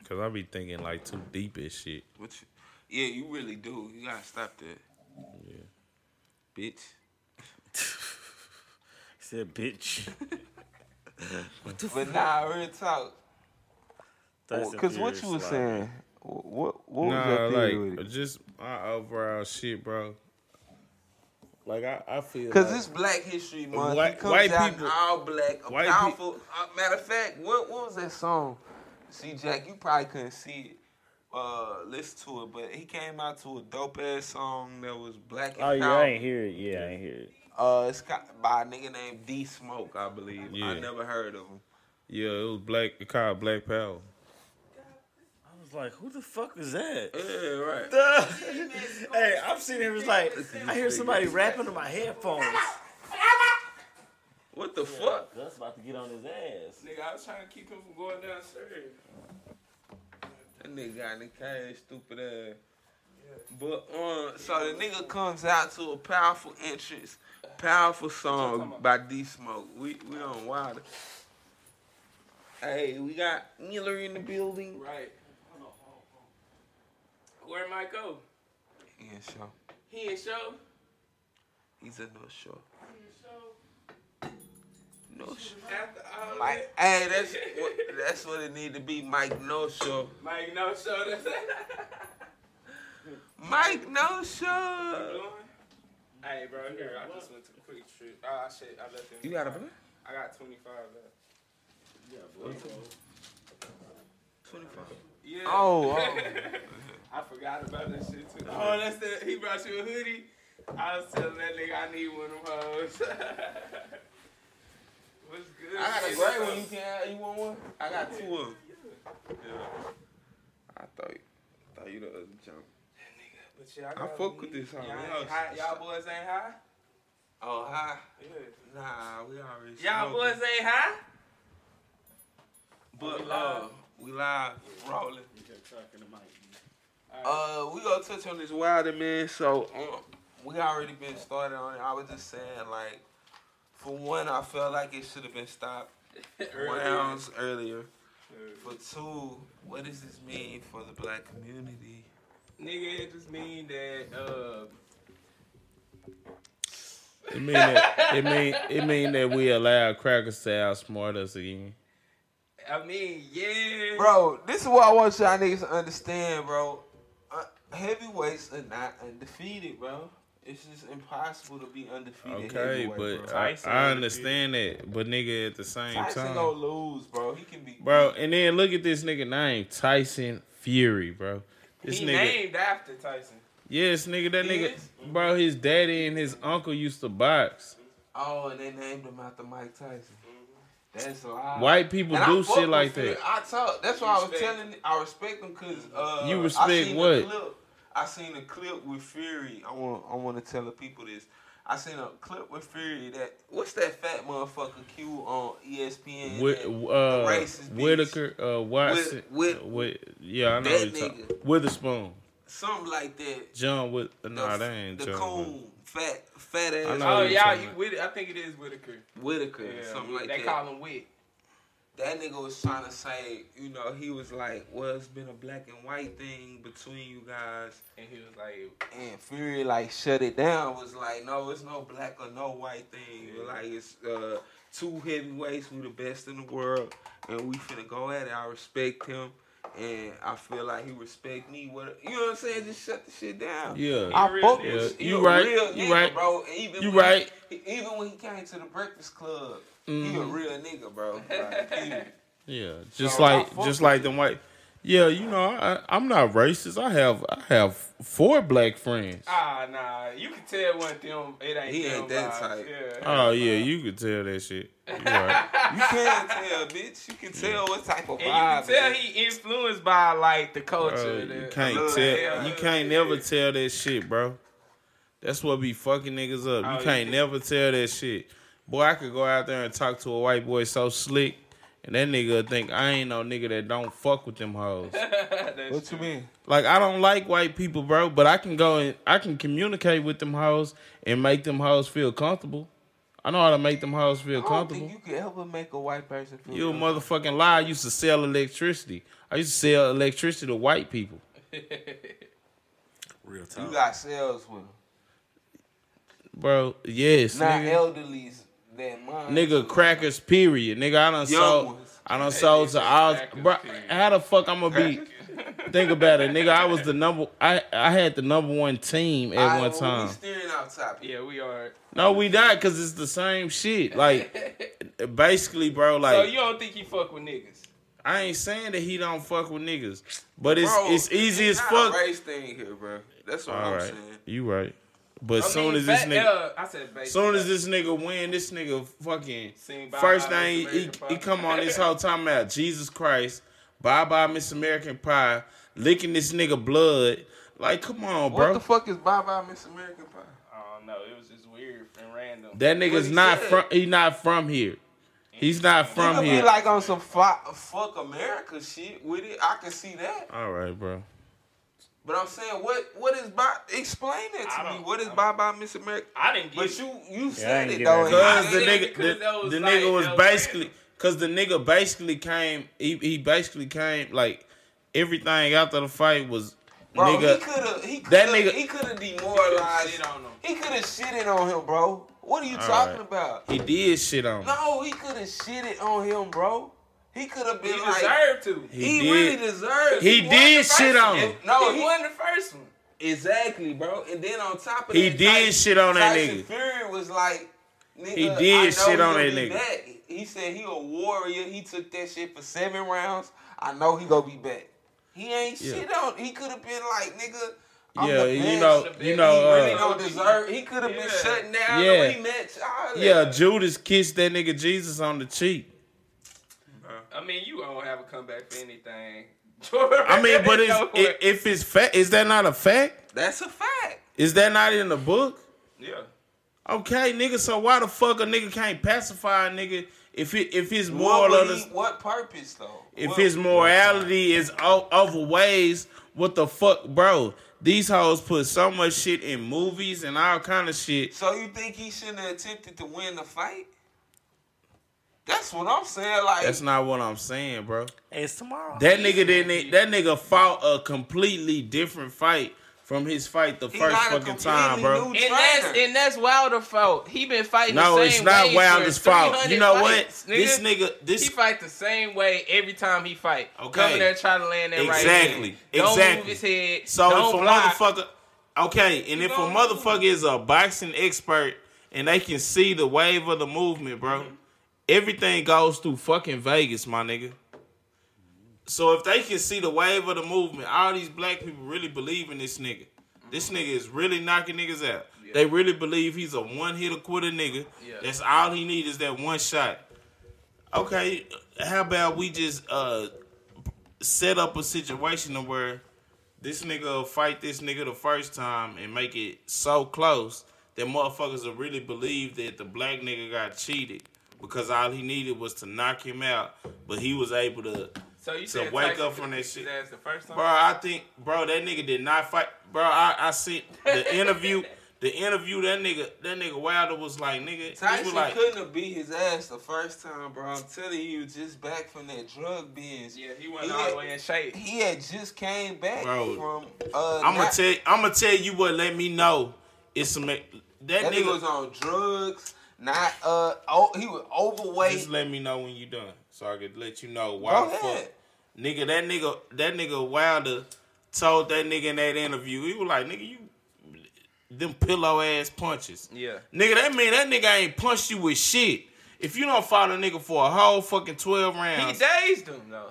Cause I be thinking like too deep as shit. What you, yeah, you really do. You gotta stop that. Yeah. Bitch. He said, bitch. But nah, real talk. Cause what you was slide. saying, what what, what was Nah, your theory with it? just my overall shit, bro. Like I, I feel Cause like, this Black History Month, he White- comes white out people- all black, a white powerful. uh, matter of fact, what what was that song? See, Jack, you probably couldn't see it, uh, listen to it, but he came out to a dope ass song that was black and Oh, yeah. I ain't hear it. Yeah, I ain't hear it. Uh, it's got, by a nigga named D Smoke, I believe. I never heard of him. yeah, it was black. It called Black Power. I was like, who the fuck is that? Yeah, right. hey, I'm sitting here, was like, I hear somebody rapping in my headphones. What the fuck? Gus about to get on his ass. Nigga, I was trying to keep him from going downstairs. That nigga got in the cage, stupid ass. But uh, so the nigga comes out to a powerful entrance, powerful song by D Smoke. We we on Wilder. Hey, we got Miller in the building. Right. Where might go? Yeah, sure. He ain't show. He's a no show. No show. After Mike, hey, that's what that's what it need to be. Mike No Show. Mike, no show. Mike No Show. Hey, bro, here I just went to a quick trip. Ah, shit, I left him. You got a plan? I got 25 left. Twenty five. Yeah. Oh, oh. I forgot about that shit too. Oh, that's the he brought you a hoodie. I was telling that nigga I need one of them hoes. What's good? I got a shit? gray one. You can have, you want one? I got two of them. Yeah. I thought you, thought you the other jump. But yeah, I got fuck with this hoe. Y'all, Y'all ain't high, y'all boys ain't high? Oh, hi. Yeah. Nah, we already. Y'all smoking. boys ain't high? But we uh, live. we live, rolling. Talking to Mike. Uh, we gonna touch on this Wilder man. So um, we already been started on it. I was just saying, like, for one, I felt like it should have been stopped rounds earlier. For two, what does this mean for the black community? Nigga, it just mean that uh It mean that it mean it mean that we allow crackers to outsmart us again. I mean, yeah. Bro, this is what I want y'all niggas to understand, bro. Uh, heavyweights are not undefeated, bro. It's just impossible to be undefeated. Okay, but bro. I, I understand that. But nigga, at the same Tyson time, gonna lose, bro. He can be, bro. And then look at this nigga name, Tyson Fury, bro. This he nigga, named after Tyson. yes, nigga, that He nigga, is? bro. His daddy and his uncle used to box. Oh, and they named him after Mike Tyson. That's a lie. White people And do shit like Fury. that. I talk. That's why I was telling. I respect them because uh, You I respect seen what? A clip, I seen a clip with Fury. I want. I want to tell the people this. I seen a clip with Fury that what's that fat motherfucker Q on ESPN? With that- uh, racist bitch. Whitaker, uh, Watson, With- with, yeah, I know that you're talking. nigga. Witherspoon, something like that. John with, The, nah, that ain't the John. coon, fat, fat I ass know Oh you're yeah, you about. I think it is Whitaker. Whitaker, Yeah, something like they that. They call him Whit. That nigga was trying to say, you know, he was like, well, it's been a black and white thing between you guys. And he was like, And Fury like shut it down. Was like, no, it's no black or no white thing. Yeah. Like it's uh, two heavyweights we the best in the world, and we finna go at it. I respect him, and I feel like he respect me. What you know what I'm saying? Just shut the shit down. Yeah, I real fuck with Yeah, you right, real you nigga, right. bro. Even You when, right. Even when he came to the Breakfast Club, he a Mhm. real nigga, bro. Like. Yeah, just So, like just like them white. Yeah, you know, I, I'm not racist. I have I have four black friends. ah nah, you can tell one them it ain't He them ain't that vibes. type. Yeah. Oh yeah, you can tell that shit. You right. you can tell, bitch. You can tell what type of And you can tell he influenced by like the culture. Bro, you can't tell. that. You can't never tell that shit, bro. That's what be fucking niggas up. Oh, You you can't can- never tell that shit. Boy, I could go out there and talk to a white boy so slick, and that nigga think I ain't no nigga that don't fuck with them hoes. That's What you mean? Like I don't like white people, bro, but I can go and I can communicate with them hoes and make them hoes feel comfortable. I know how to make them hoes feel I don't comfortable. think you could ever make a white person feel. You a motherfucking lie. I used to sell electricity. I used to sell electricity to white people. Real time. You got sales with them. Bro, yes, Not nigga. elderlies that mind. Nigga, crackers, period. Nigga, I done Young sold. ones. I done sold to all. Bro, period. how the fuck I'm gonna be? Think about it, nigga. I was the number. I I had the number one team at Alright, one well, time. We steering off topic. Yeah, we are. No, we not, cause it's the same shit. Like, basically, bro. Like, so you don't think he fuck with niggas? I ain't saying that he don't fuck with niggas, but it's Bro, it's easy as not fuck. A race thing here, bro. That's what All I'm right, saying. you right. But I soon mean, as this fat- nigga, uh, I said soon as this nigga win, this nigga fucking first thing Miss he, he come on this whole time about Jesus Christ, bye bye Miss American Pie, licking this nigga blood. Like, come on, bro. What the fuck is Bye Bye Miss American Pie? I don't know. It was just weird and random. that nigga's not said. from. He not from here. He's not from Nigga here. be like on some fu- fuck America shit with it. I can see that. All right, bro. But I'm saying, what what is by? Explain that to me. What is I Bye Bye Miss America? I didn't get But you you I said it though. that. Cause the nigga, the, was the like- nigga was was basically, cause the nigga basically came, he, he basically came like everything after the fight was Bro, he nigga. could have he that could nigga- have he could have demoralized. shit on him. He could have shitted on him, bro. What are you All talking right. about? He did shit on. him. No, he could have shitted on him, bro. He could have He been like deserved to. He he, did. really deserved. He won did shit on him. No, he, he won the first one. exactly, bro. And then on top of He that, did Tyson- shit on that Tyson nigga. Fury was like, nigga, He did I know shit on that nigga. Back. He said he a warrior. He took that shit for seven rounds. I know he gonna be back. He ain't Yeah. shit on. He could have been like, nigga. I'm Yeah, the you know, you know, he really uh, don't deserve. He could have been Yeah. shutting down Yeah. the rematch. all that. yeah, Judas kissed that nigga Jesus on the cheek. I mean, you don't have a comeback for anything. I mean, but it's, if, it. if it's fact, is that not a fact? that's a fact. Is that not in the book? yeah. Okay, nigga. So why the fuck a nigga can't pacify a nigga if it, if his What, moral of he, what purpose though? if What- his morality is o- overweighs what the fuck, bro? These hoes put so much shit in movies and all kind of shit. So you think he shouldn't have attempted to win the fight? That's what I'm saying. Like That's not what I'm saying, bro. It's tomorrow. That nigga didn't. That nigga fought a completely different fight from his fight the he first fucking time, bro. And that's and that's Wilder fault. He been fighting No, the it's not way Wilder's fault. You know fights, what? This nigga, he this fight the same way every time he fight. Okay. Come in there trying to land that right Exactly. hand. Don't Exactly. move his head. So don't if a block. motherfucker, okay, and if a don't motherfucker is a boxing expert and they can see the wave of the movement, bro, mm-hmm. Everything goes through fucking Vegas, my nigga. So if they can see the wave of the movement, all these black people really believe in this nigga. This nigga is really knocking niggas out. They really believe he's a one hitter quitter nigga. Yeah. That's all he needs is that one shot. Okay, how about we just uh set up a situation where this nigga will fight this nigga the first time and make it so close that motherfuckers will really believe that the black nigga got cheated because all he needed was to knock him out, but he was able to. So you to said wake Tyson up from that shit. his ass the first time. Bro, I think, bro, that nigga did not fight. Bro, I, I see the interview. The interview, that nigga, that nigga Wilder was like, nigga, he was Tyson like, couldn't have beat his ass the first time, bro. I'm telling you, he was just back from that drug binge. Yeah, he went He all had- the way in shape. He had just came back Bro, from. Uh, I'm gonna tell, I'm gonna tell you what. Let me know. It's some that, that nigga nigga. was on drugs. Not uh, oh, he was overweight. Just let me know when you done, so I could let you know why Go the fuck, ahead. nigga. That nigga, that nigga Wilder told that nigga in that interview. He was like, nigga, you them pillow ass punches. Yeah. Nigga, that mean that nigga ain't punched you with shit. If you don't fight a nigga for a whole fucking twelve rounds, He dazed him though.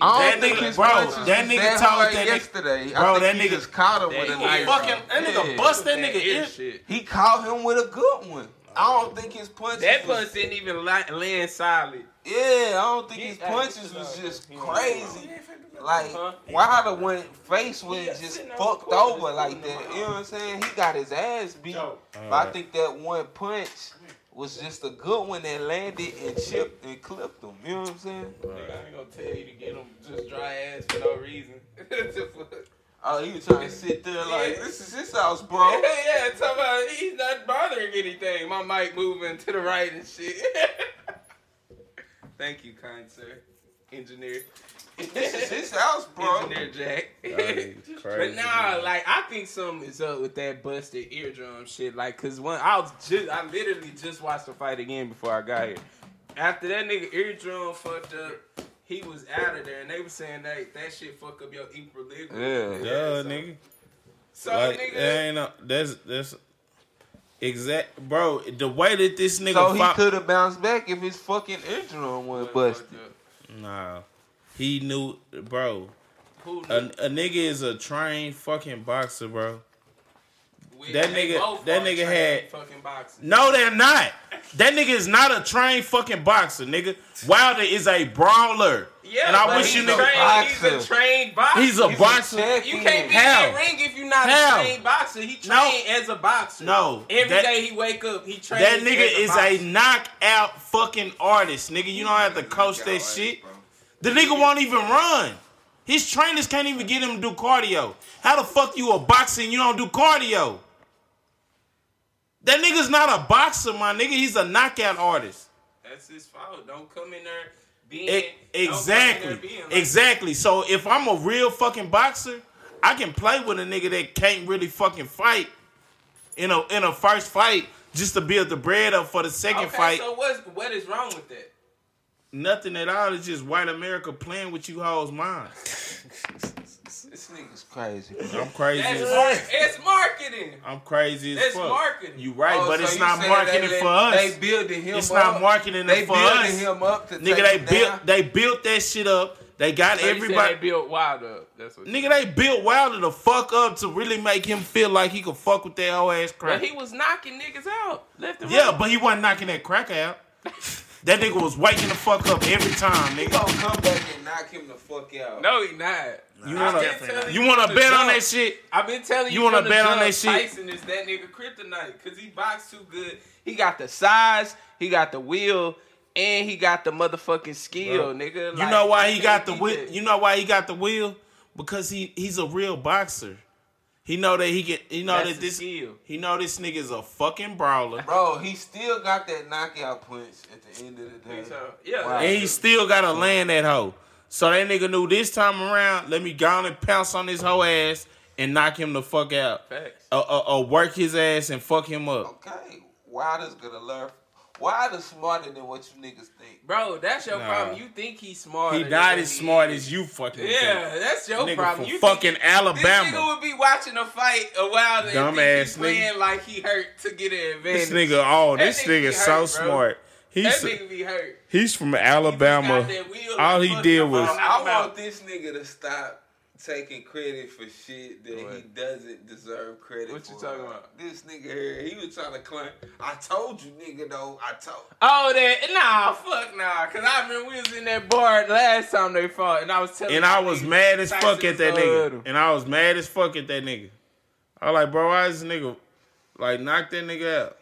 I That don't think nigga- his bro, punches that nigga told hard that nigga- yesterday. bro, I think that he nigga- just caught him That with a nigga knife. fucking that nigga Yeah. bust that That nigga in. shit. He caught him with a good one. I don't think his punches. That was- punch didn't even land solid. Yeah, I don't think He- his punches was just crazy. Like Huh? Wilder went face went Yeah, just fucked over like that. You know what I'm saying? He got his ass beat. Joe. But I think that one punch was just a good one that landed and chipped and clipped him. You know what I'm saying? Nigga, I ain't gonna tell you to get him just dry ass for no reason. Just for- Oh, he was trying to sit there like, Yeah. this is his house, bro. Yeah, yeah, talking about he's not bothering anything. My mic moving to the right and shit. Thank you, kind sir. Engineer. This is his house, bro. Engineer Jack. Crazy, But nah, like I think something is up with that busted eardrum shit. Like, cause when I was just, I literally just watched the fight again before I got here. After that nigga eardrum fucked up, he was out of there, and they were saying that that shit fuck up your equilibrium. Yeah. Duh, so, nigga. So Like, nigga, that ain't no, that's that's exact, bro. The way that this nigga So he fought, could have bounced back if his fucking eardrum wasn't busted. nah, he knew, bro. Who A, knew? a nigga is a trained fucking boxer, bro. We- that nigga- that nigga had- fucking boxers. No, they're not. That nigga is not a trained fucking boxer, nigga. Wilder is a brawler. Yeah, and I but wish you he's niggas. trained, he's a trained boxer. He's a He's boxer. champion. You can't be How? in that ring if you're not How? a trained boxer. He No. trained as a boxer. No, Every day that- he wake up, he trains. That nigga is as a boxer. knockout fucking artist, nigga. You don't have to coach that shit. The nigga won't even run. His trainers can't even get him to do cardio. How the fuck you a boxer and you don't do cardio? That nigga's not a boxer, my nigga. He's a knockout artist. That's his fault. Don't come in there being E- don't come in exactly. there being like exactly. So if I'm a real fucking boxer, I can play with a nigga that can't really fucking fight in a in a first fight just to build the bread up for the second Okay, fight. so what's what is wrong with that? Nothing at all. It's just white America playing with you hoes' minds. This nigga's crazy. I'm crazy. That's mar- it's marketing. I'm crazy as That's fuck. marketing. You right, Oh, but so it's you not saying marketing they, for us. They building him It's up. not marketing they for building us. him up to Nigga, take they him built down. they built that shit up. They got So you said everybody. they built Wild up. That's what. Nigga, they built Wilder the fuck up to really make him feel like he could fuck with that whole ass crack. But he was knocking niggas out left and yeah, right. but he wasn't knocking that crack out. that nigga was waking the fuck up every time, He nigga. gonna come back and knock him the fuck out. no, he not. You wanna been you wanna bet on that shit? I've been telling you. You wanna bet on that shit? Tyson is that nigga kryptonite because he boxed too good. He got the size, he got the will, and he got the motherfucking skill, Bro, nigga. You know why he got the will? You know why he got the will? Because he he's a real boxer. He know that he can. He know That's that this. skill. He know this nigga's a fucking brawler, Bro, he still got that knockout punch at the end of the day. Yeah, Wow. and he still gotta land that hoe. So that nigga knew this time around. Let me go on and pounce on his whole ass and knock him the fuck out. Facts. Or, or, or work his ass and fuck him up. Okay, Wilder's gonna learn. Wilder's smarter than what you niggas think. Bro, that's your Nah. problem. You think he's smart. He not as smart as you fucking Yeah, think. that's your Nigga problem. from You fucking think, This nigga would be watching a fight a while and Dumbass think he nigga. playing like he hurt to get an advantage. This nigga, oh, That this nigga nigga be so bro. smart. That He's nigga be hurt. he's from Alabama. got that wheel All he did was- I want this nigga to stop taking credit for shit that he doesn't deserve credit What for. you talking about? This nigga here, he was trying to claim. I told you, nigga, though. I told. Oh, that nah, fuck nah. Cause I remember we was in that bar last time they fought, and I was telling. And I was niggas mad as fuck at that was gonna hurt nigga. him. And I was mad as fuck at that nigga. I was like, bro, why is this nigga like knock that nigga out?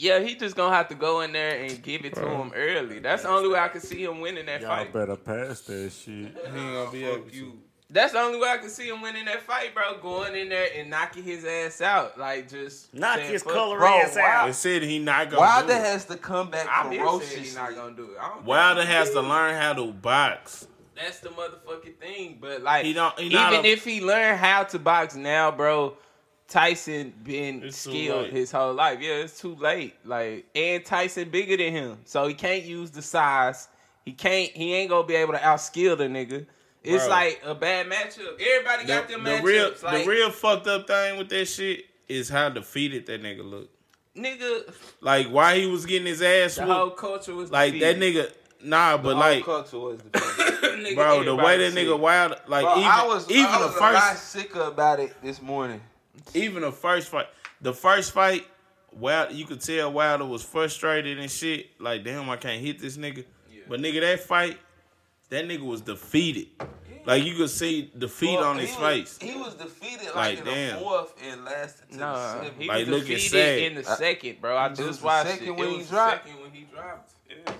Yeah, he just gonna have to go in there and give it to him early. That's the only way I can see him winning that Y'all fight. better pass that shit. He ain't gonna be able to. you. That's the only way I can see him winning that fight, bro. Going in there and knocking his ass out, like just Knock saying, his fuck- color Bro, ass wow. out. They said he not gonna Wilder do it. has to come back I'm here saying ferociously. he's not gonna do it. I don't Wilder think- has to learn how to box. That's the motherfucking thing. But like, He don't- he not even a- if he learned how to box now, bro, Tyson been It's skilled his whole life. Yeah, it's too late. Like, and Tyson bigger than him, so he can't use the size. He can't. He ain't gonna be able to outskill the nigga. It's Bro. like a bad matchup. Everybody The, got them the matchups. real, like, the real fucked up thing with that shit is how defeated that nigga look. nigga, Like why he was getting his ass the whole culture was Like that nigga, nah, but whole like, culture was the Nigga, bro, the way that nigga wild, like Bro, even I was, even I the was a lot first, sicker about it this morning. Even the first fight, the first fight, Wilder, you could tell Wilder was frustrated and shit. Like, damn, I can't hit this nigga. But nigga, that fight, that nigga was defeated. Like you could see defeat Well, on his was- face. He was defeated like, Like, in damn. the fourth and lasted to No, the seventh. he Like, was looking defeated sad. in the second, bro. I just watched second it. when it he was dropped? the second when he dropped. Yeah.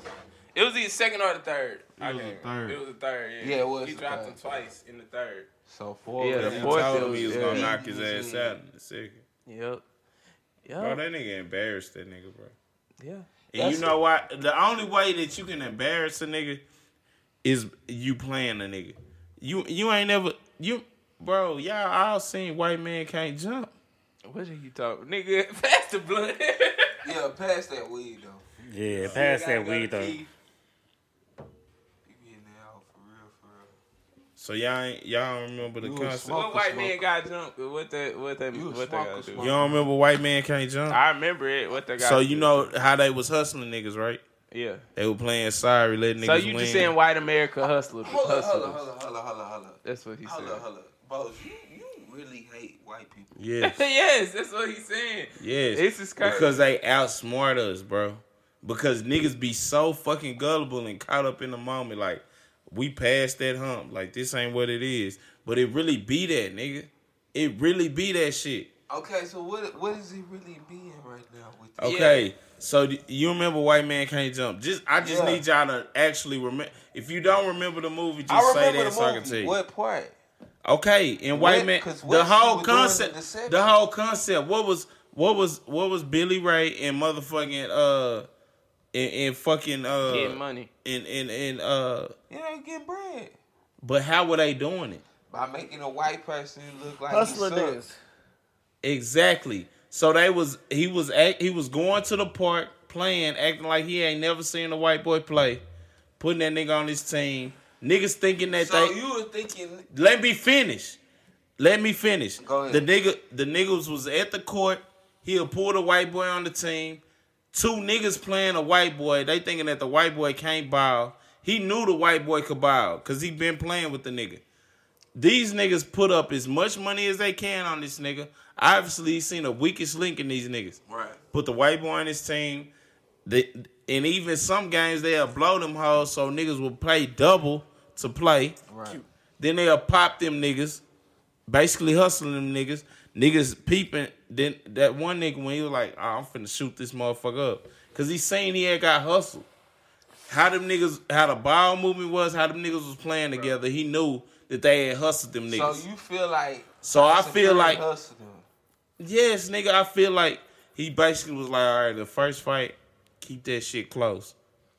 It was either second or the third. I was the can't- third. It was the third. Yeah, Yeah, it was He the dropped third. him twice in the third. So four. Yeah, the he in. fourth told it him he was was- gonna knock his ass out in the second. Yep. Bro, Yep. that nigga embarrassed that nigga, bro. Yeah. And you know what? The only way that you can embarrass a nigga is you playing a nigga. You you ain't never you bro, y'all all seen white man can't jump. What are you talking, nigga? Pass the blunt. Yeah, pass that weed though. Yeah, pass that weed to though. Keith. You getting that out for real, for real. So y'all ain't, y'all don't remember the You concept. What white man got jumped? What that? What that? You What they got do? You smoker. don't remember white man can't jump? I remember it. What they got? So you do. know how they was hustling niggas, right? Yeah. They were playing sorry, letting niggas So you win. just saying white America hustler? Hold up, hold hustlers. up, hold up, hold up, hold up. That's what he said. Hold up, hold up. You, you really hate white people. Yes. yes, that's what he's saying. Yes. This is crazy. Because they outsmart us, bro. Because niggas be so fucking gullible and caught up in the moment. Like, we passed that hump. Like, this ain't what it is. But it really be that, nigga. It really be that shit. Okay, so what what is he really being right now with this? Okay, so you remember White Man Can't Jump? Just I just Yeah. need y'all to actually remember. If you don't remember the movie, just I say that the so I can tell you. What part? Okay, in White Man, the whole was doing in concept, Deception. the whole concept. What was what was what was Billy Ray and motherfucking uh, and, and fucking uh, Getting money. and and and uh, You know, getting bread but how were they doing it? by making a white person look like Hustler he Exactly. So they was he was act, he was going to the park playing, acting like he ain't never seen a white boy play, putting that nigga on his team. Niggas thinking that So they you were thinking, let me finish. Let me finish. Go ahead. The nigga the niggas was at the court. He'll pull the white boy on the team. Two niggas playing a white boy. They thinking that the white boy can't ball. He knew the white boy could ball because he been playing with the nigga. These niggas put up as much money as they can on this nigga. Obviously, he seen the weakest link in these niggas. right? Put the white boy on his team. They, and even some games they'll blow them hoes so niggas will play double to play. Right. Then they'll pop them niggas, basically hustling them niggas. Niggas peeping. Then that one nigga when he was like, oh, I'm finna shoot this motherfucker up. Cause he seen he had got hustled. How them niggas, how the ball movement was, how them niggas was playing together, he knew that they had hustled them niggas. So you feel like So I feel like- hustled him. yes, nigga, I feel like he basically was like, all right, the first fight, keep that shit close.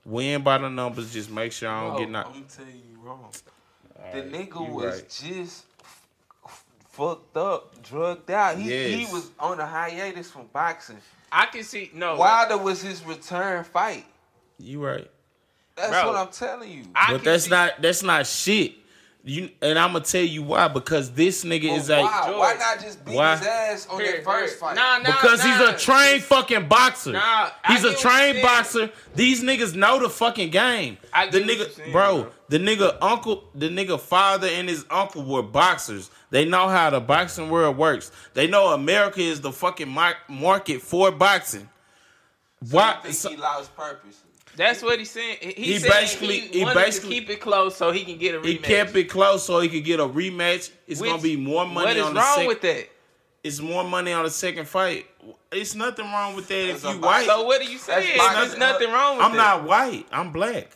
Win by the numbers, just make sure I don't No, get knocked. I'm telling you wrong. The right, nigga was right. just fucked up, drugged out. He he was on a hiatus from boxing. I can see no. Wilder was his return fight. You right. That's Bro. what I'm telling you. I But that's see- not that's not shit. You and I'm gonna tell you why because this nigga Well, is a why? George. why not just beat Why? his ass on Here, that first here. fight? Nah, nah, because he's a trained fucking boxer. Nah, he's get a trained boxer. These niggas know the fucking game. I the nigga, saying, bro, bro. the nigga uncle, the nigga father and his uncle were boxers. They know how the boxing world works. They know America is the fucking market for boxing. Why? I think so- he lost purpose. That's what he's saying. He, He said basically- he, he basically- to keep it close so he can get a rematch. he kept it close so he could get a rematch. It's Which- gonna be more money What is on the wrong sec- with that? It's more money on the second fight. It's nothing wrong with that if That's a you box- white. So what are you saying? There's nothing wrong with that. I'm that. not white. I'm black.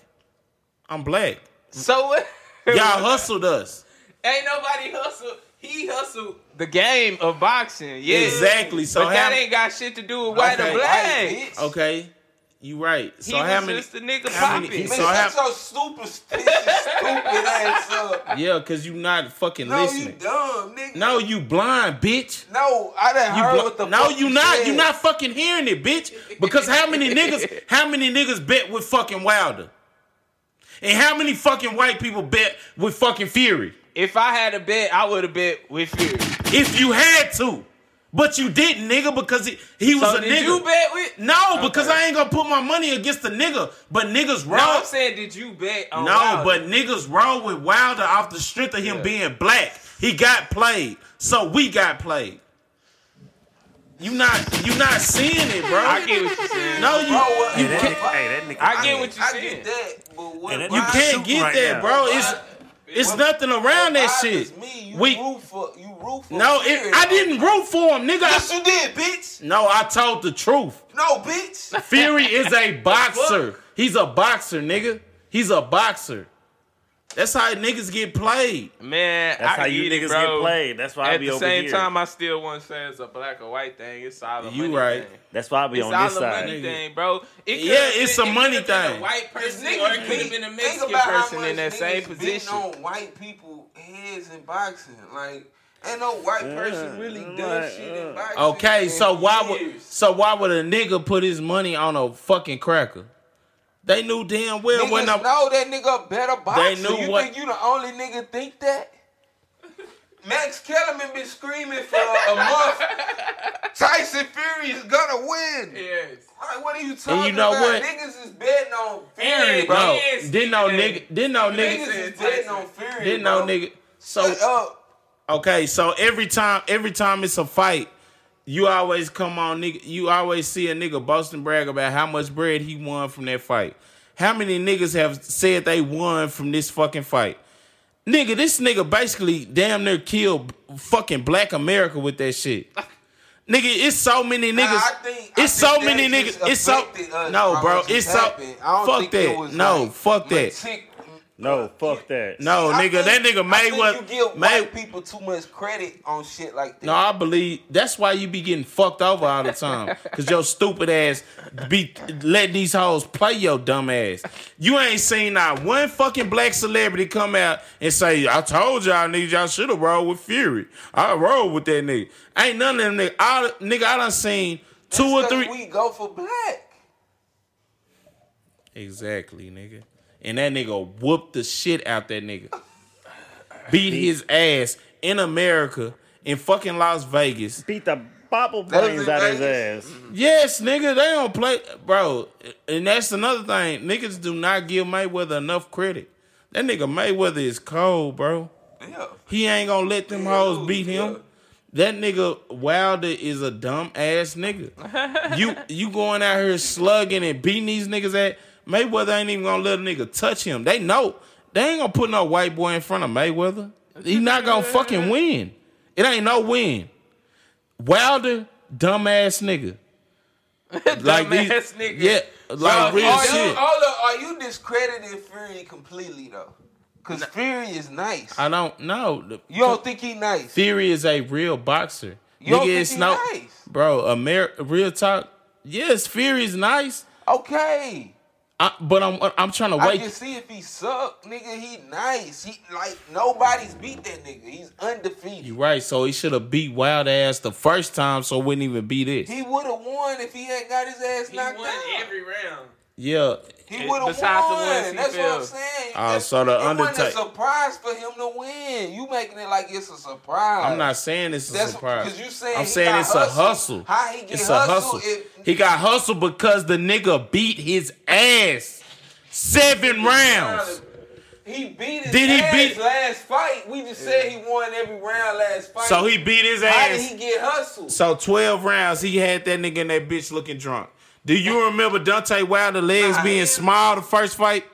I'm black. So what? Y'all hustled us. Ain't nobody hustle. He hustled the game of boxing. Yeah, Exactly. So but that how- ain't got shit to do with white Okay. or black. White. Okay, you right. So he how was many? just a nigga how many- popping. Man, So shut how- your stupid, stupid, stupid ass up. Yeah, cause you not fucking listening. No, you dumb, nigga. No, you blind, bitch. No, I done You heard bl- what the no, fuck you not. said. You not fucking hearing it, bitch. Because how many niggas? How many niggas bet with fucking Wilder? And how many fucking white people bet with fucking Fury? If I had a bet, I would have bet with Fury. If you had to, but you didn't, nigga, because he, he was So a did nigga. you bet with? No, because I ain't gonna put my money against the nigga. But niggas No. I'm saying, did you bet on? no, Wilder? but niggas roll with Wilder off the strength of him Yeah. being black. He got played, so we got played. You not, you not seeing it, bro. I get what you're saying. no, you, Bro, what- you Hey, that can't. nigga, hey, that nigga. I get what you're I saying. get that, but what? And that You can't get right that, now. bro. It's it's nothing around that shit. Me, you We- root for you root for. No, it, I didn't root for him, nigga. Yes, I- you did, bitch. no, I told the truth. No, bitch. Fury is a boxer. He's a boxer, nigga. He's a boxer. That's how niggas get played. Man, That's I how you get it, niggas get played. That's why I At the same time, I still want to say it's a black or white thing. It's all a You money right. thing. That's why I be It's on all this a side. money thing, bro. It Yeah, could've it's been- a it money could've been thing. A white Cause person, niggas or it could have been a think Mexican person in that same niggas beating position. on white people heads in boxing, like ain't no white person really Yeah, done like, shit in uh, boxing. Okay, so why would so why would a nigga put his money on a fucking cracker? They knew damn well when I know that nigga a better boxer. knew you what- think you the only nigga think that? Max Kellerman been screaming for a month. Tyson Fury is gonna win. Yes. Like, what are you talking you know about? what? Niggas is betting on Fury, Aaron, bro. no Yes, didn't know Stephen A. nigga didn't know Stephen A. nigga Niggas is betting on Fury. didn't bro. know nigga. So Okay, so every time every time it's a fight, you always come on nigga. You always see a nigga boasting brag about how much bread he won from that fight. How many niggas have said they won from this fucking fight? Nigga, this nigga basically damn near killed fucking black America with that shit. Nigga, it's so many niggas. I think- it's so many niggas. It's so us, no, bro. It's so happened. I don't fuck it that. was No, like fuck that. Metic- No, fuck that. No, I nigga, that nigga I think Mayweather. You give May, white people too much credit on shit like that. no, I believe that's why you be getting fucked over all the time. Cause your stupid ass be letting these hoes play your dumb ass. You ain't seen not one fucking black celebrity come out and say, I told y'all niggas y'all should have rolled with Fury. I rolled with that nigga. Ain't none of them nigga. I, nigga, I done seen two or three. We go for black. Exactly, nigga. And that nigga whooped the shit out that nigga. Beat his ass in America in fucking Las Vegas. Beat the bobble That was brains in out his ass. Yes, nigga, they don't play, bro. And that's another thing. Niggas do not give Mayweather enough credit. That nigga Mayweather is cold, bro. Yeah. He ain't gonna let them Yeah, hoes beat yeah. him. That nigga Wilder is a dumb ass nigga. you you going out here slugging and beating these niggas at Mayweather ain't even gonna let a nigga touch him. They know they ain't gonna put no white boy in front of Mayweather. He not gonna fucking win. It ain't no win. Wilder, dumbass nigga. Like these, nigga. yeah, like Bro, real Are you, shit. hold are you discrediting Fury completely though? Cause Fury is nice. I don't know. you don't think he nice? Fury is a real boxer. You don't Nigga, think it's no, nice? bro. Amer- real talk. Yes, Fury's nice, Okay. I, but I'm I'm trying to wait. I wait. can see if he suck, nigga. He nice. He like nobody's beat that nigga. He's undefeated. You right. So he should have beat Wild Ass the first time, so it wouldn't even be this. He would have won if he had got his ass He knocked won out. every round. Yeah, He would have Besides the won. ones he That's what I'm saying. Oh, That's- so the it wasn't a surprise for him to win. You making it like it's a surprise. I'm not saying it's a That's surprise. because you saying I'm he saying got it's a hustle. hustle. How he get It's a hustle? hustle. if- He got hustle because the nigga beat his ass seven rounds. He beat his Did he ass beat- last fight. We just said he won every round last fight. So he beat his ass. How did he get hustled? So 12 rounds, he had that nigga and that bitch looking drunk. Do you remember Deontay Wilder legs Nah, being small the first fight?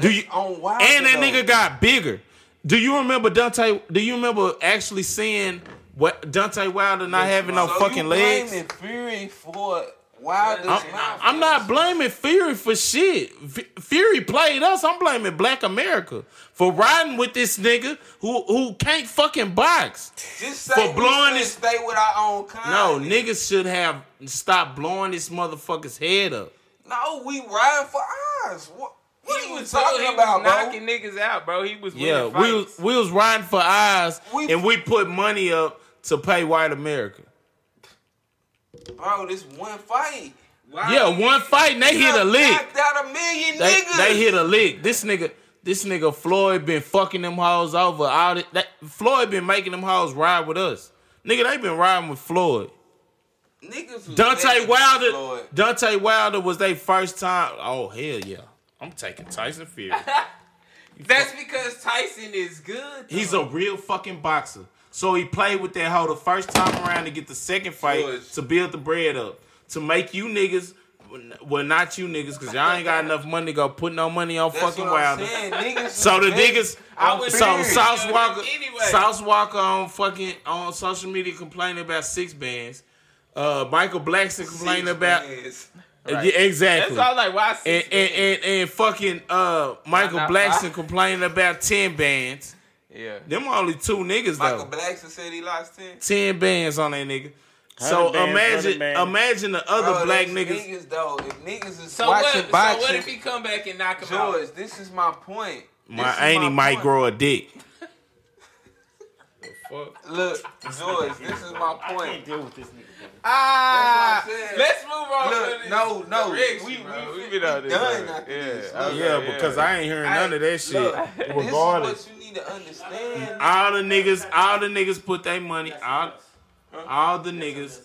Do you on Wilder, and that though. nigga got bigger. Do you remember Deontay? Do you remember actually seeing what Deontay Wilder not having no So fucking you legs? Fury for Wilder's I'm, mouth. I'm not blaming Fury for shit. Fury played us. I'm blaming Black America for riding with this nigga who who can't fucking box. Just say for blowing should his- stay with our own kind. No, niggas should have stopped blowing this motherfucker's head up. No, we riding for ours. What, what He are you was talking he was about, bro? knocking niggas out, bro. He was Yeah, we was, we was riding for eyes, We- and we put money up to pay white America. Bro, this one fight. Why Yeah, one fight and they hit a lick. Knocked out a million They, niggas. they hit a lick. This nigga, this nigga Floyd been fucking them hoes over. All the, that, Floyd been making them hoes ride with us. Nigga, they been riding with Floyd. Niggas was Deontay Wilder. Floyd. Deontay Wilder was their first time. Oh hell yeah, I'm taking Tyson Fury. That's because Tyson is good. He's a real fucking boxer. So he played with that hoe the first time around to get the second fight George. to build the bread up. To make you niggas, well, not you niggas, because y'all ain't got enough money to go put no money on That's fucking Wilder. saying. So the niggas, I would so. Sauce Walka, anyway. Sauce Walka on fucking on social media complaining about six bands. Uh, Michael Blackson complaining Six about bands. yeah, exactly. That's all like why and, and, and, and fucking uh, Michael Blackson complaining about ten bands. Yeah. Them only two niggas Michael though. Blackson said he lost 10. Ten bands on that nigga. So bands, imagine, imagine the other Bro, black niggas. niggas though. If niggas is So what? watching So what if he come back and knock him out? George, this is my point. This My is auntie might point. grow a dick. Look, George, this is my point. deal with this nigga. Ah, I'm let's move on. Look, no, no, direction, we- bro. we- we been out we done bro. Yeah, this. okay, Yeah, because I ain't hearing none of that shit. Look, Regardless. This is what you need to understand. all the niggas, all the niggas put their money. All, all the niggas.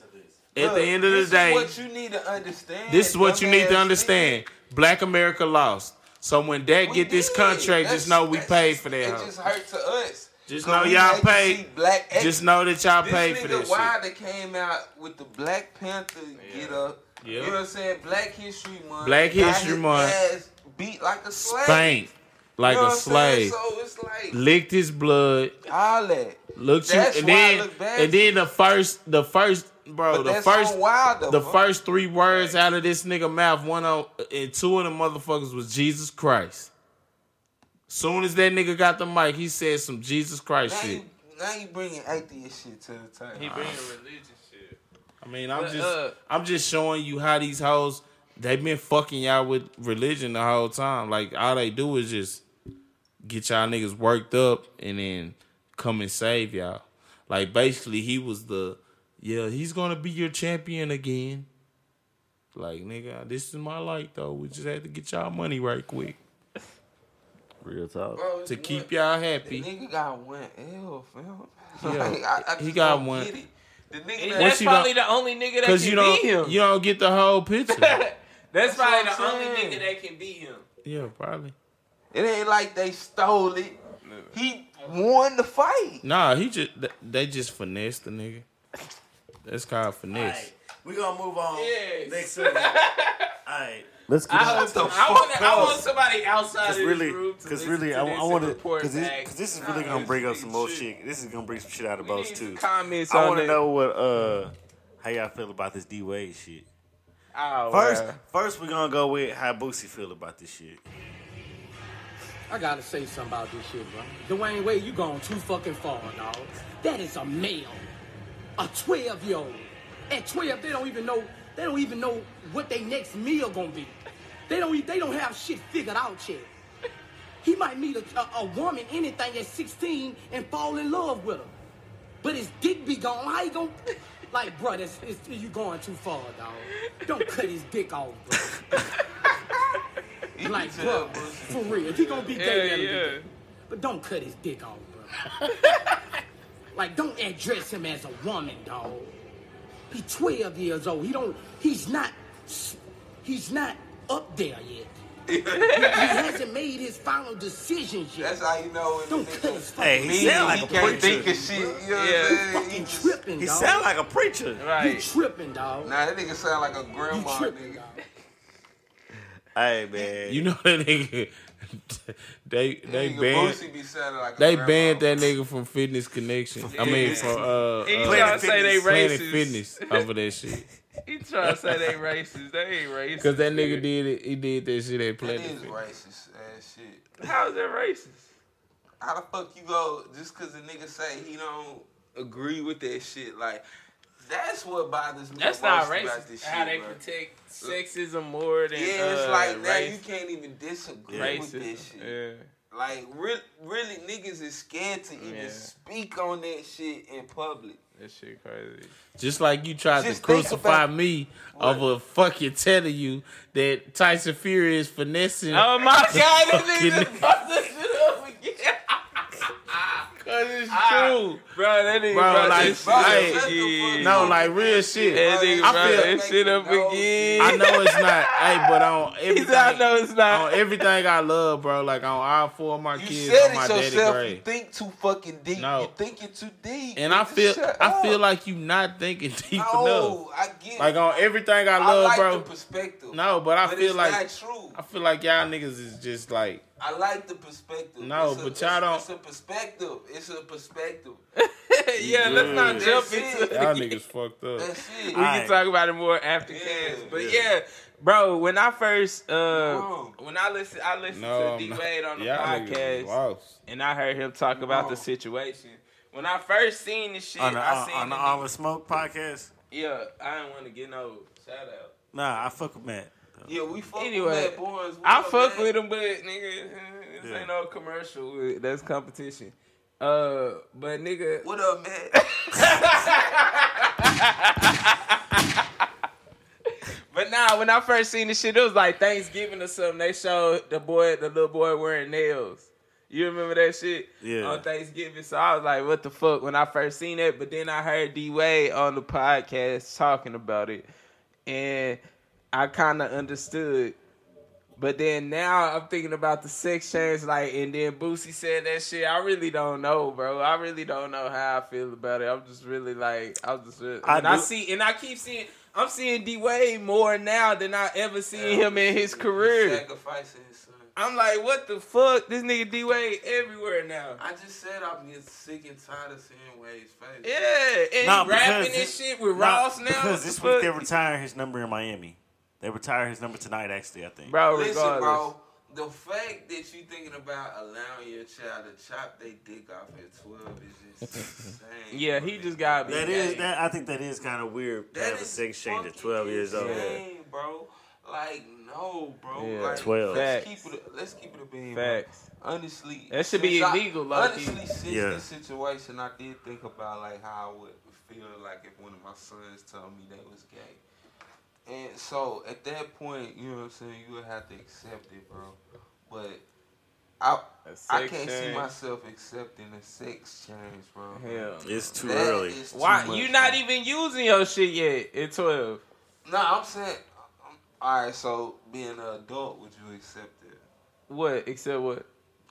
At the end of the day, this is what you need to understand. this is what you need to dumbass understand. Black America lost. So when that nigga. get this contract, That's- just know we paid for that. It hoe. just hurt to us. Just 'Cause know y'all paid. Black Just know that y'all this paid for nigga that shit. Wilder came out with the Black Panther get up. Yeah. You know what I'm saying? Black History Month. Black History Month. beat like a slave. Spanked like You know a what I'm saying? slave. So it's like Licked his blood. all that. Look you, That's and why I then look bad and then the first, the first, bro, But the that's first, on Wilder, the bro. first three words out of this nigga mouth, one on and two of the motherfuckers was Jesus Christ. Soon as that nigga got the mic, he said some Jesus Christ Now shit. you, now you bringing atheist shit to the table. He bringing religious shit. I mean, I'm But, just, uh, I'm just showing you how these hoes they been fucking y'all with religion the whole time. Like all they do is just get y'all niggas worked up and then come and save y'all. Like basically, he was the yeah, he's gonna be your champion again. Like nigga, this is my life though. We just had to get y'all money right quick Real talk. Bro, to it's keep y'all The happy. nigga got one L, fam. Yeah, Like, I, I he got one. The nigga that- that's probably the only nigga that can you don't, beat him. you don't get the whole picture. that's, That's probably the I'm only nigga that can beat him. yeah, probably. It ain't like they stole it. He won the fight. Nah, he just they just finessed the nigga. That's called finesse. we gonna move on. Yes. Next segment. Alright. Let's get I, the some, I, fuck want, I want somebody outside Cause of really, this room to cause really, to I, this I want to, cause, back. cause this is really Nah, gonna this bring up some more shit. shit. This is gonna bring some shit out of both need too. some comments I want to that. know what uh how y'all feel about this D Wade shit. Oh, First, wow. first we're gonna go with how Boosie feel about this shit. I gotta say something about this shit, bro. Dwyane Wade, you going too fucking far, dog. That is a male, a 12 year old. At 12, they don't even know. They don't even know what their next meal gonna be. They don't. They don't have shit figured out yet. He might meet a, a, a woman, anything at 16, and fall in love with her. But his dick be gone. How you gonna? Like, bro, that's, it's, you going too far, dog. Don't cut his dick off, bro. You Like, can bro, for real. If he gonna be Yeah, gay, let him be yeah. But don't cut his dick off, bro. like, don't address him as a woman, dog. He's 12 years old. He don't. He's not. He's not up there yet. he, he hasn't made his final decisions yet. That's how you know when Don't cut his fucking Hey, he sound like he a can't preacher. think of shit. You know Yeah. what I'm saying? fucking He just- tripping, He dog. sound like a preacher. Right. you Right. tripping, dog. Nah, that nigga sound like a you grandma tripping, nigga. dog. Hey man, You know that nigga. They they Nigga, banned be like they grandma. banned that nigga from Fitness Connection. I mean Fitness. from uh, He uh trying to say they Planet racist. Fitness over that shit. He trying to say they racist. They ain't racist. Cause that nigga did it. He did that shit at That Planet is Fitness. racist ass shit. How is that racist? How the fuck you go just cause a nigga say he don't agree with that shit? Like, that's what bothers me That's most not about racist. this How shit, they bro. protect sexism more than Yeah, it's uh, like now race. you can't even disagree with this shit. Yeah. Like, re- really, niggas is scared to even Yeah. speak on that shit in public. That shit crazy. Just like you tried Just to crucify about- me over fucking telling you that Tyson Fury is finessing. Oh my god, this Fucking nigga just fucked this shit up again. Cause it's Ah, true. Bro, that nigga Bro, brought like, shit bro, up hey, again. No, like real shit. That nigga I brought feel- that shit up No again. I know it's not. hey, but on everything, I know it's not. on not. everything I love, bro. Like on all four of my You kids said on my it daddy yourself. You think too fucking deep. No. You thinking too deep. And I Just feel, shut I feel like you not thinking deep enough. I get. Like on everything I I love, like bro. the perspective. No, but I but feel it's like not true. I feel like y'all niggas is just like I like the perspective. No, It's a- but y'all it's- don't- It's a perspective. It's a perspective. yeah, let's not That's jump it. into y'all niggas fucked up. That's it. We can Alright. talk about it more after Yeah, cast. But yeah. yeah. bro, when I first uh Wrong. when I listen I listened No, to D not. Wade on the Y'all niggas is podcast and I heard him talk about the situation. When I first seen this shit, on the, I seen on the the All the Smoke podcast. Yeah, I didn't want to get no shout out. Nah, I fuck with Matt. Yeah, we fuck Anyway, with that boys. What I fuck man? with him, but nigga, this Yeah. ain't no commercial. That's competition. Uh, but nigga, What up, man? But nah, when I first seen this shit, it was like Thanksgiving or something. They showed the boy, the little boy wearing nails. You remember that shit? Yeah. On Thanksgiving. So I was like, what the fuck when I first seen it. But then I heard D Wade on the podcast talking about it. And I kind of understood. But then now I'm thinking about the sex change, like, and then Boosie said that shit. I really don't know, bro. I really don't know how I feel about it. I'm just really like, I'm just, really, I and I see, and I keep seeing, I'm seeing D Wade more now than I ever seen him in his career. Sacrificing his son. I'm like, what the fuck? This nigga D Wade everywhere now. I just said I'm getting sick and tired of seeing Wade's face. Yeah, and Nah, he rapping this this- shit with Nah, Ross now. Because this week they're retiring his number in Miami. They retire his number tonight, actually, I think. bro. Listen, Regardless, bro. The fact that you thinking about allowing your child to chop their dick off at 12 is just insane. yeah, he just got That is that. I think that is kind of weird to have a sex change at 12 years old. bro. Like, no, bro. Yeah. like, 12. Let's Facts. keep it. Let's keep it a beam. bro. facts. Honestly, That should be since I- illegal, low-key. Honestly, since Yeah. this situation, I did think about like how I would feel like if one of my sons told me they was gay. And so at that point, you know what I'm saying, you would have to accept it, bro. But I sex can't see myself accepting a sex change, bro. Hell, It's too That early. too why much, you not bro. even using your shit yet at twelve? No, I'm saying. um, All right, so being an adult, would you accept it? What? Accept what?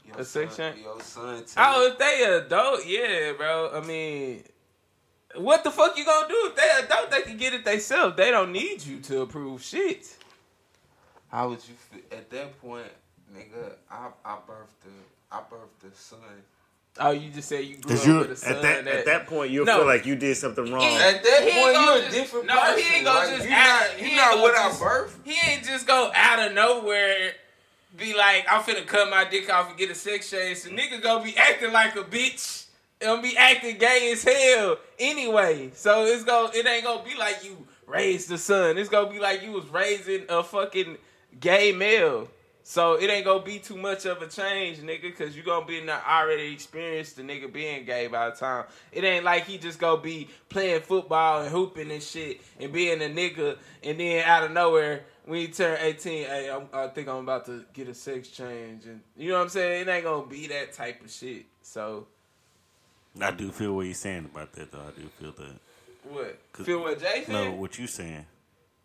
Your A sex change? Your son. Oh, if they adult, yeah, bro. I mean, what the fuck you gonna do if they don't They can get it themselves. They don't need you to approve shit. How would you feel at that point, nigga? I I birthed the I birthed the son. Oh, you just said you grew up you with a son at that, at that point you'll No. feel like you did something wrong. Yeah. At that He point, you're a just- different no, he ain't gonna like, just you act- not you ain't not gonna what just- I birthed. He ain't just go out of nowhere, be like, I'm finna cut my dick off and get a sex change. So nigga gonna be acting like a bitch. It'll be acting gay as hell anyway. So it's go it ain't gonna be like you raised the son. It's gonna be like you was raising a fucking gay male. So it ain't gonna be too much of a change, nigga, cause you gonna be in already experienced the nigga being gay by the time. It ain't like he just gonna be playing football and hooping and shit and being a nigga and then out of nowhere when he turn 18, hey, I'm, I think I'm about to get a sex change and you know what I'm saying? It ain't gonna be that type of shit. So I do feel what you're saying about that, though. I do feel that. what? 'Cause- Feel what Jay said? No, what you saying?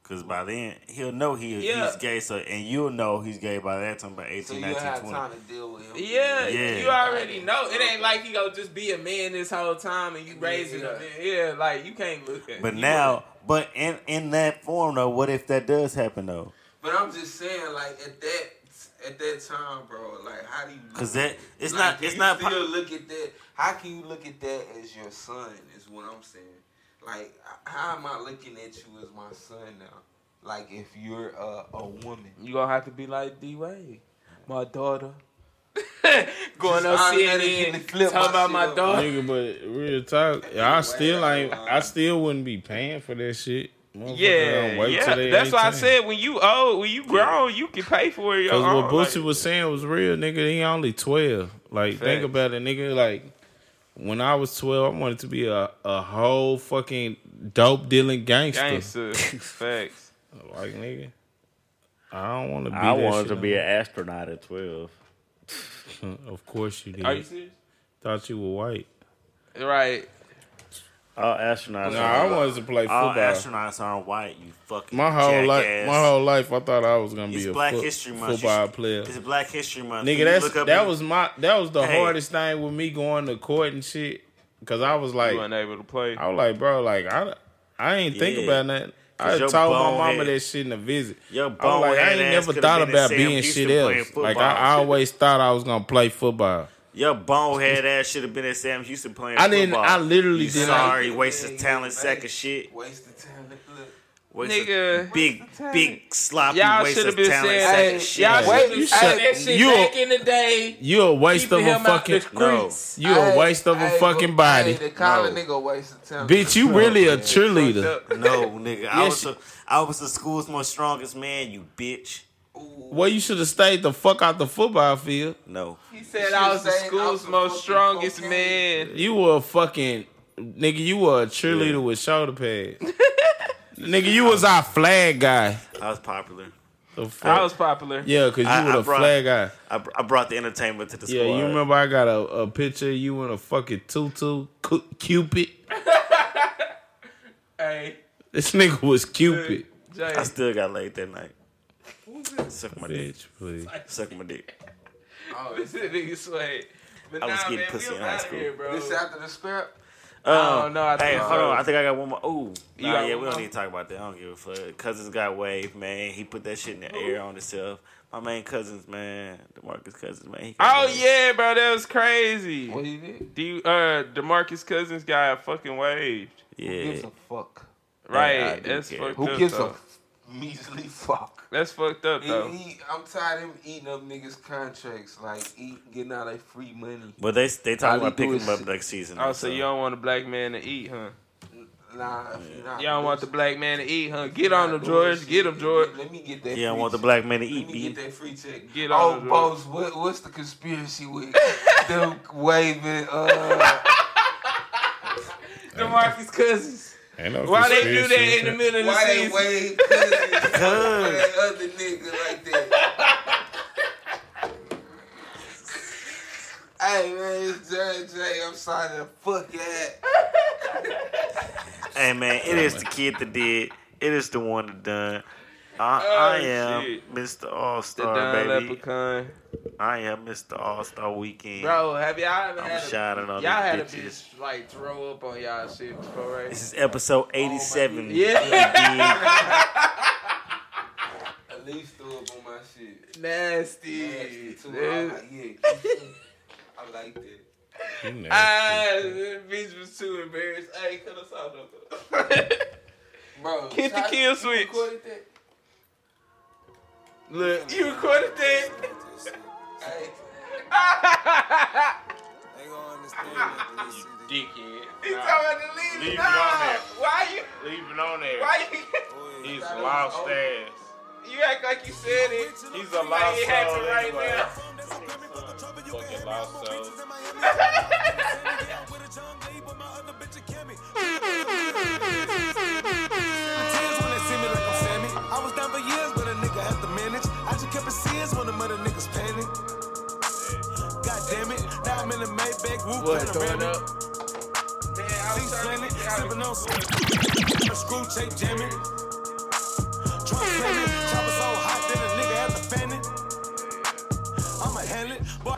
Because by then he'll know he Yeah. he's gay, so and you'll know he's gay by that time, by 18, So you 19, have 20. time to deal with him. Yeah, Yeah. you already know. It ain't like he gonna just be a man this whole time and you Yeah, raising yeah. a man. Yeah, like you can't look at. But you now, but in in that form though, what if that does happen though? But I'm just saying, like at that at that time, bro, like how do you? look Because at that it's Like, not do it's you not. Still po- look at that. How can you look at that as your son? Is what I'm saying. Like, how am I looking at you as my son now? Like, if you're a, a woman, You gonna have to be like D Wade, my daughter. Going Just up automatically CNN, flip talking my about my shit up. daughter. Nigga, but real talk, I still ain't. I still wouldn't be paying for that shit. Motherfucker Yeah, wait yeah. till they That's why I said when you old, when you grown, you can pay for it. Cause what Boosie like- was saying was real, nigga. He only twelve. Like think about it, nigga. Like when I was twelve, I wanted to be a a whole fucking dope dealing gangster. gangster. Facts. Like nigga, I don't want to be. I that wanted shit to be no an astronaut at twelve. Of course you did. Are you serious? Thought you were white. Right. All astronauts. Nah, I wanted to play football. all football. astronauts aren't white. You fucking My whole life, my whole life, I thought I was gonna It's be a Black foot- History Month. Football should- player. It's Black History Month. Nigga, that's look up that in- was my that was the Hey. hardest thing with me going to court and shit. Cause I was like, you weren't able to play. I was like, bro, like I, I ain't think about nothing. I told my mama bonehead- that shit in the visit. Your I like, I bonehead ain't ass never could've thought been about being shit playing else. football Like I, I always thought I was gonna play football. Your bonehead ass should have been at Sam Houston playing I didn't. football. I literally You didn't. sorry, Yeah, wasted yeah, talent, yeah, sack of shit. waste the talent. Look. Wasted Nigga. big, big sloppy Y'all waste should of have been talent, saying sack of shit. Y'all Wait, should have you said shut- that shit you- back in the day. You a waste of a him out the fucking. No. streets. You a waste of a fucking body. Hey, the collar No. nigga waste of talent. Bitch, you really a cheerleader. No, nigga, I was she- I was the school's most strongest man. You bitch. Well, you should have stayed the fuck out the football field. No, He said I was the Should've stayed out school's some most strongest cocaine. man. You were a fucking nigga. You were a cheerleader Yeah. with shoulder pads. nigga, you was our flag guy. I was popular. The fuck? I was popular. yeah, cause you I- were I the brought- flag guy. I, br- I brought the entertainment to the squad. Yeah, you remember I got a, a picture of you in a fucking tutu, cu- Cupid. Hey, This nigga was Cupid. Jay. I still got laid that night. Suck my dick. Bitch, please. Suck my dick. Oh, This nigga sway. But I was nah, getting man, pussy we in high outta school. Here, bro. this after the script. Oh don't know. I Hey, think hold on. I think I got one more. Ooh, You nah, got yeah, one we don't more? need to talk about that. I don't give a fuck. Cousins got wave, man. He put that shit in the air on himself. my main cousins, man, Demarcus Cousins, man. he Oh got- yeah, bro, that was crazy. What he did? Do you, uh Demarcus Cousins got fucking waived. Who gives yeah. a fuck? Right. I do That's care. fucked Who up. gives a though. A measly fuck? That's fucked up He, though. he, I'm tired of him eating up niggas' contracts, like eat, getting out of free money. But they they All talking about picking is him up next season. Oh, so you don't want a black man to eat, huh? Nah, if you're not You don't want the black man to eat, huh? if Get you're on not him, doing George. shit, Get him, George. Let me get that. You don't free want the black man to eat. Let eat, me get that free check. Get oh, on him, George. boss, what, what's the conspiracy with them waiving? Uh, Demarcus Cousins. Ain't no Why they do that in the middle of the why they season? waive cousins for that other nigga like that? hey man, it's Judge J. I'm sorry to fuck that. Hey man, it is the kid that did. It is the one that done. I, Oh, I am shit. Mr. All Star, baby. Leprechaun. I am Mr. All Star Weekend. Bro, have y'all ever I'm had shining a, on y'all had these a bitch like throw up on y'all shit before, right? This is episode 87. Yeah. At least throw up on my shit. Nasty. Nasty too. I That's- like, yeah, I like that. You nasty. Ah, bitch was too embarrassed. Hey, cut us off though. Bro, Hit the kill switch. Look, you recorded that? Hey, Dickhead. He talking about to leave, Leave it nah. on there. Why you? Leave it on there. Why you? He's lost oh. ass. You act like you said it. He's a Like lost it soul right anyway. now. Fucking lost soul. I'm in the Maybach, whoop, What, throwing panoramic. up? Man, I Six was trying slanted, to get out of sipping on some. A screw tape jamming. Trump slamming, chopper so hot that a nigga had to fan it. I'ma handle it, boy.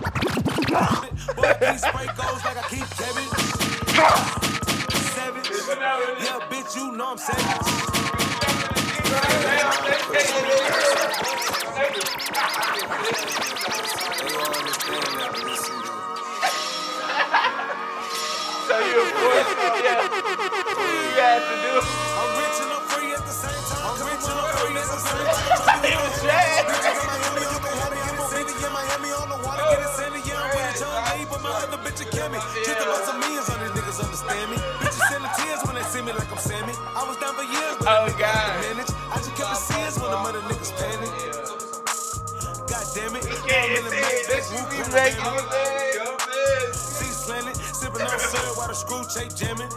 Boy, I keep spray goes like I keep Kevin. Savage. Yeah, bitch, you know I'm savage. Oh, a nigga had to God. manage. I just kept serious when the mother niggas panic. God damn it. Yeah, I'm in the it's Maybach, that whoop, you be panoramic. making, you know what I'm saying? C slanted, sipping on syrup while the screw tape jamming.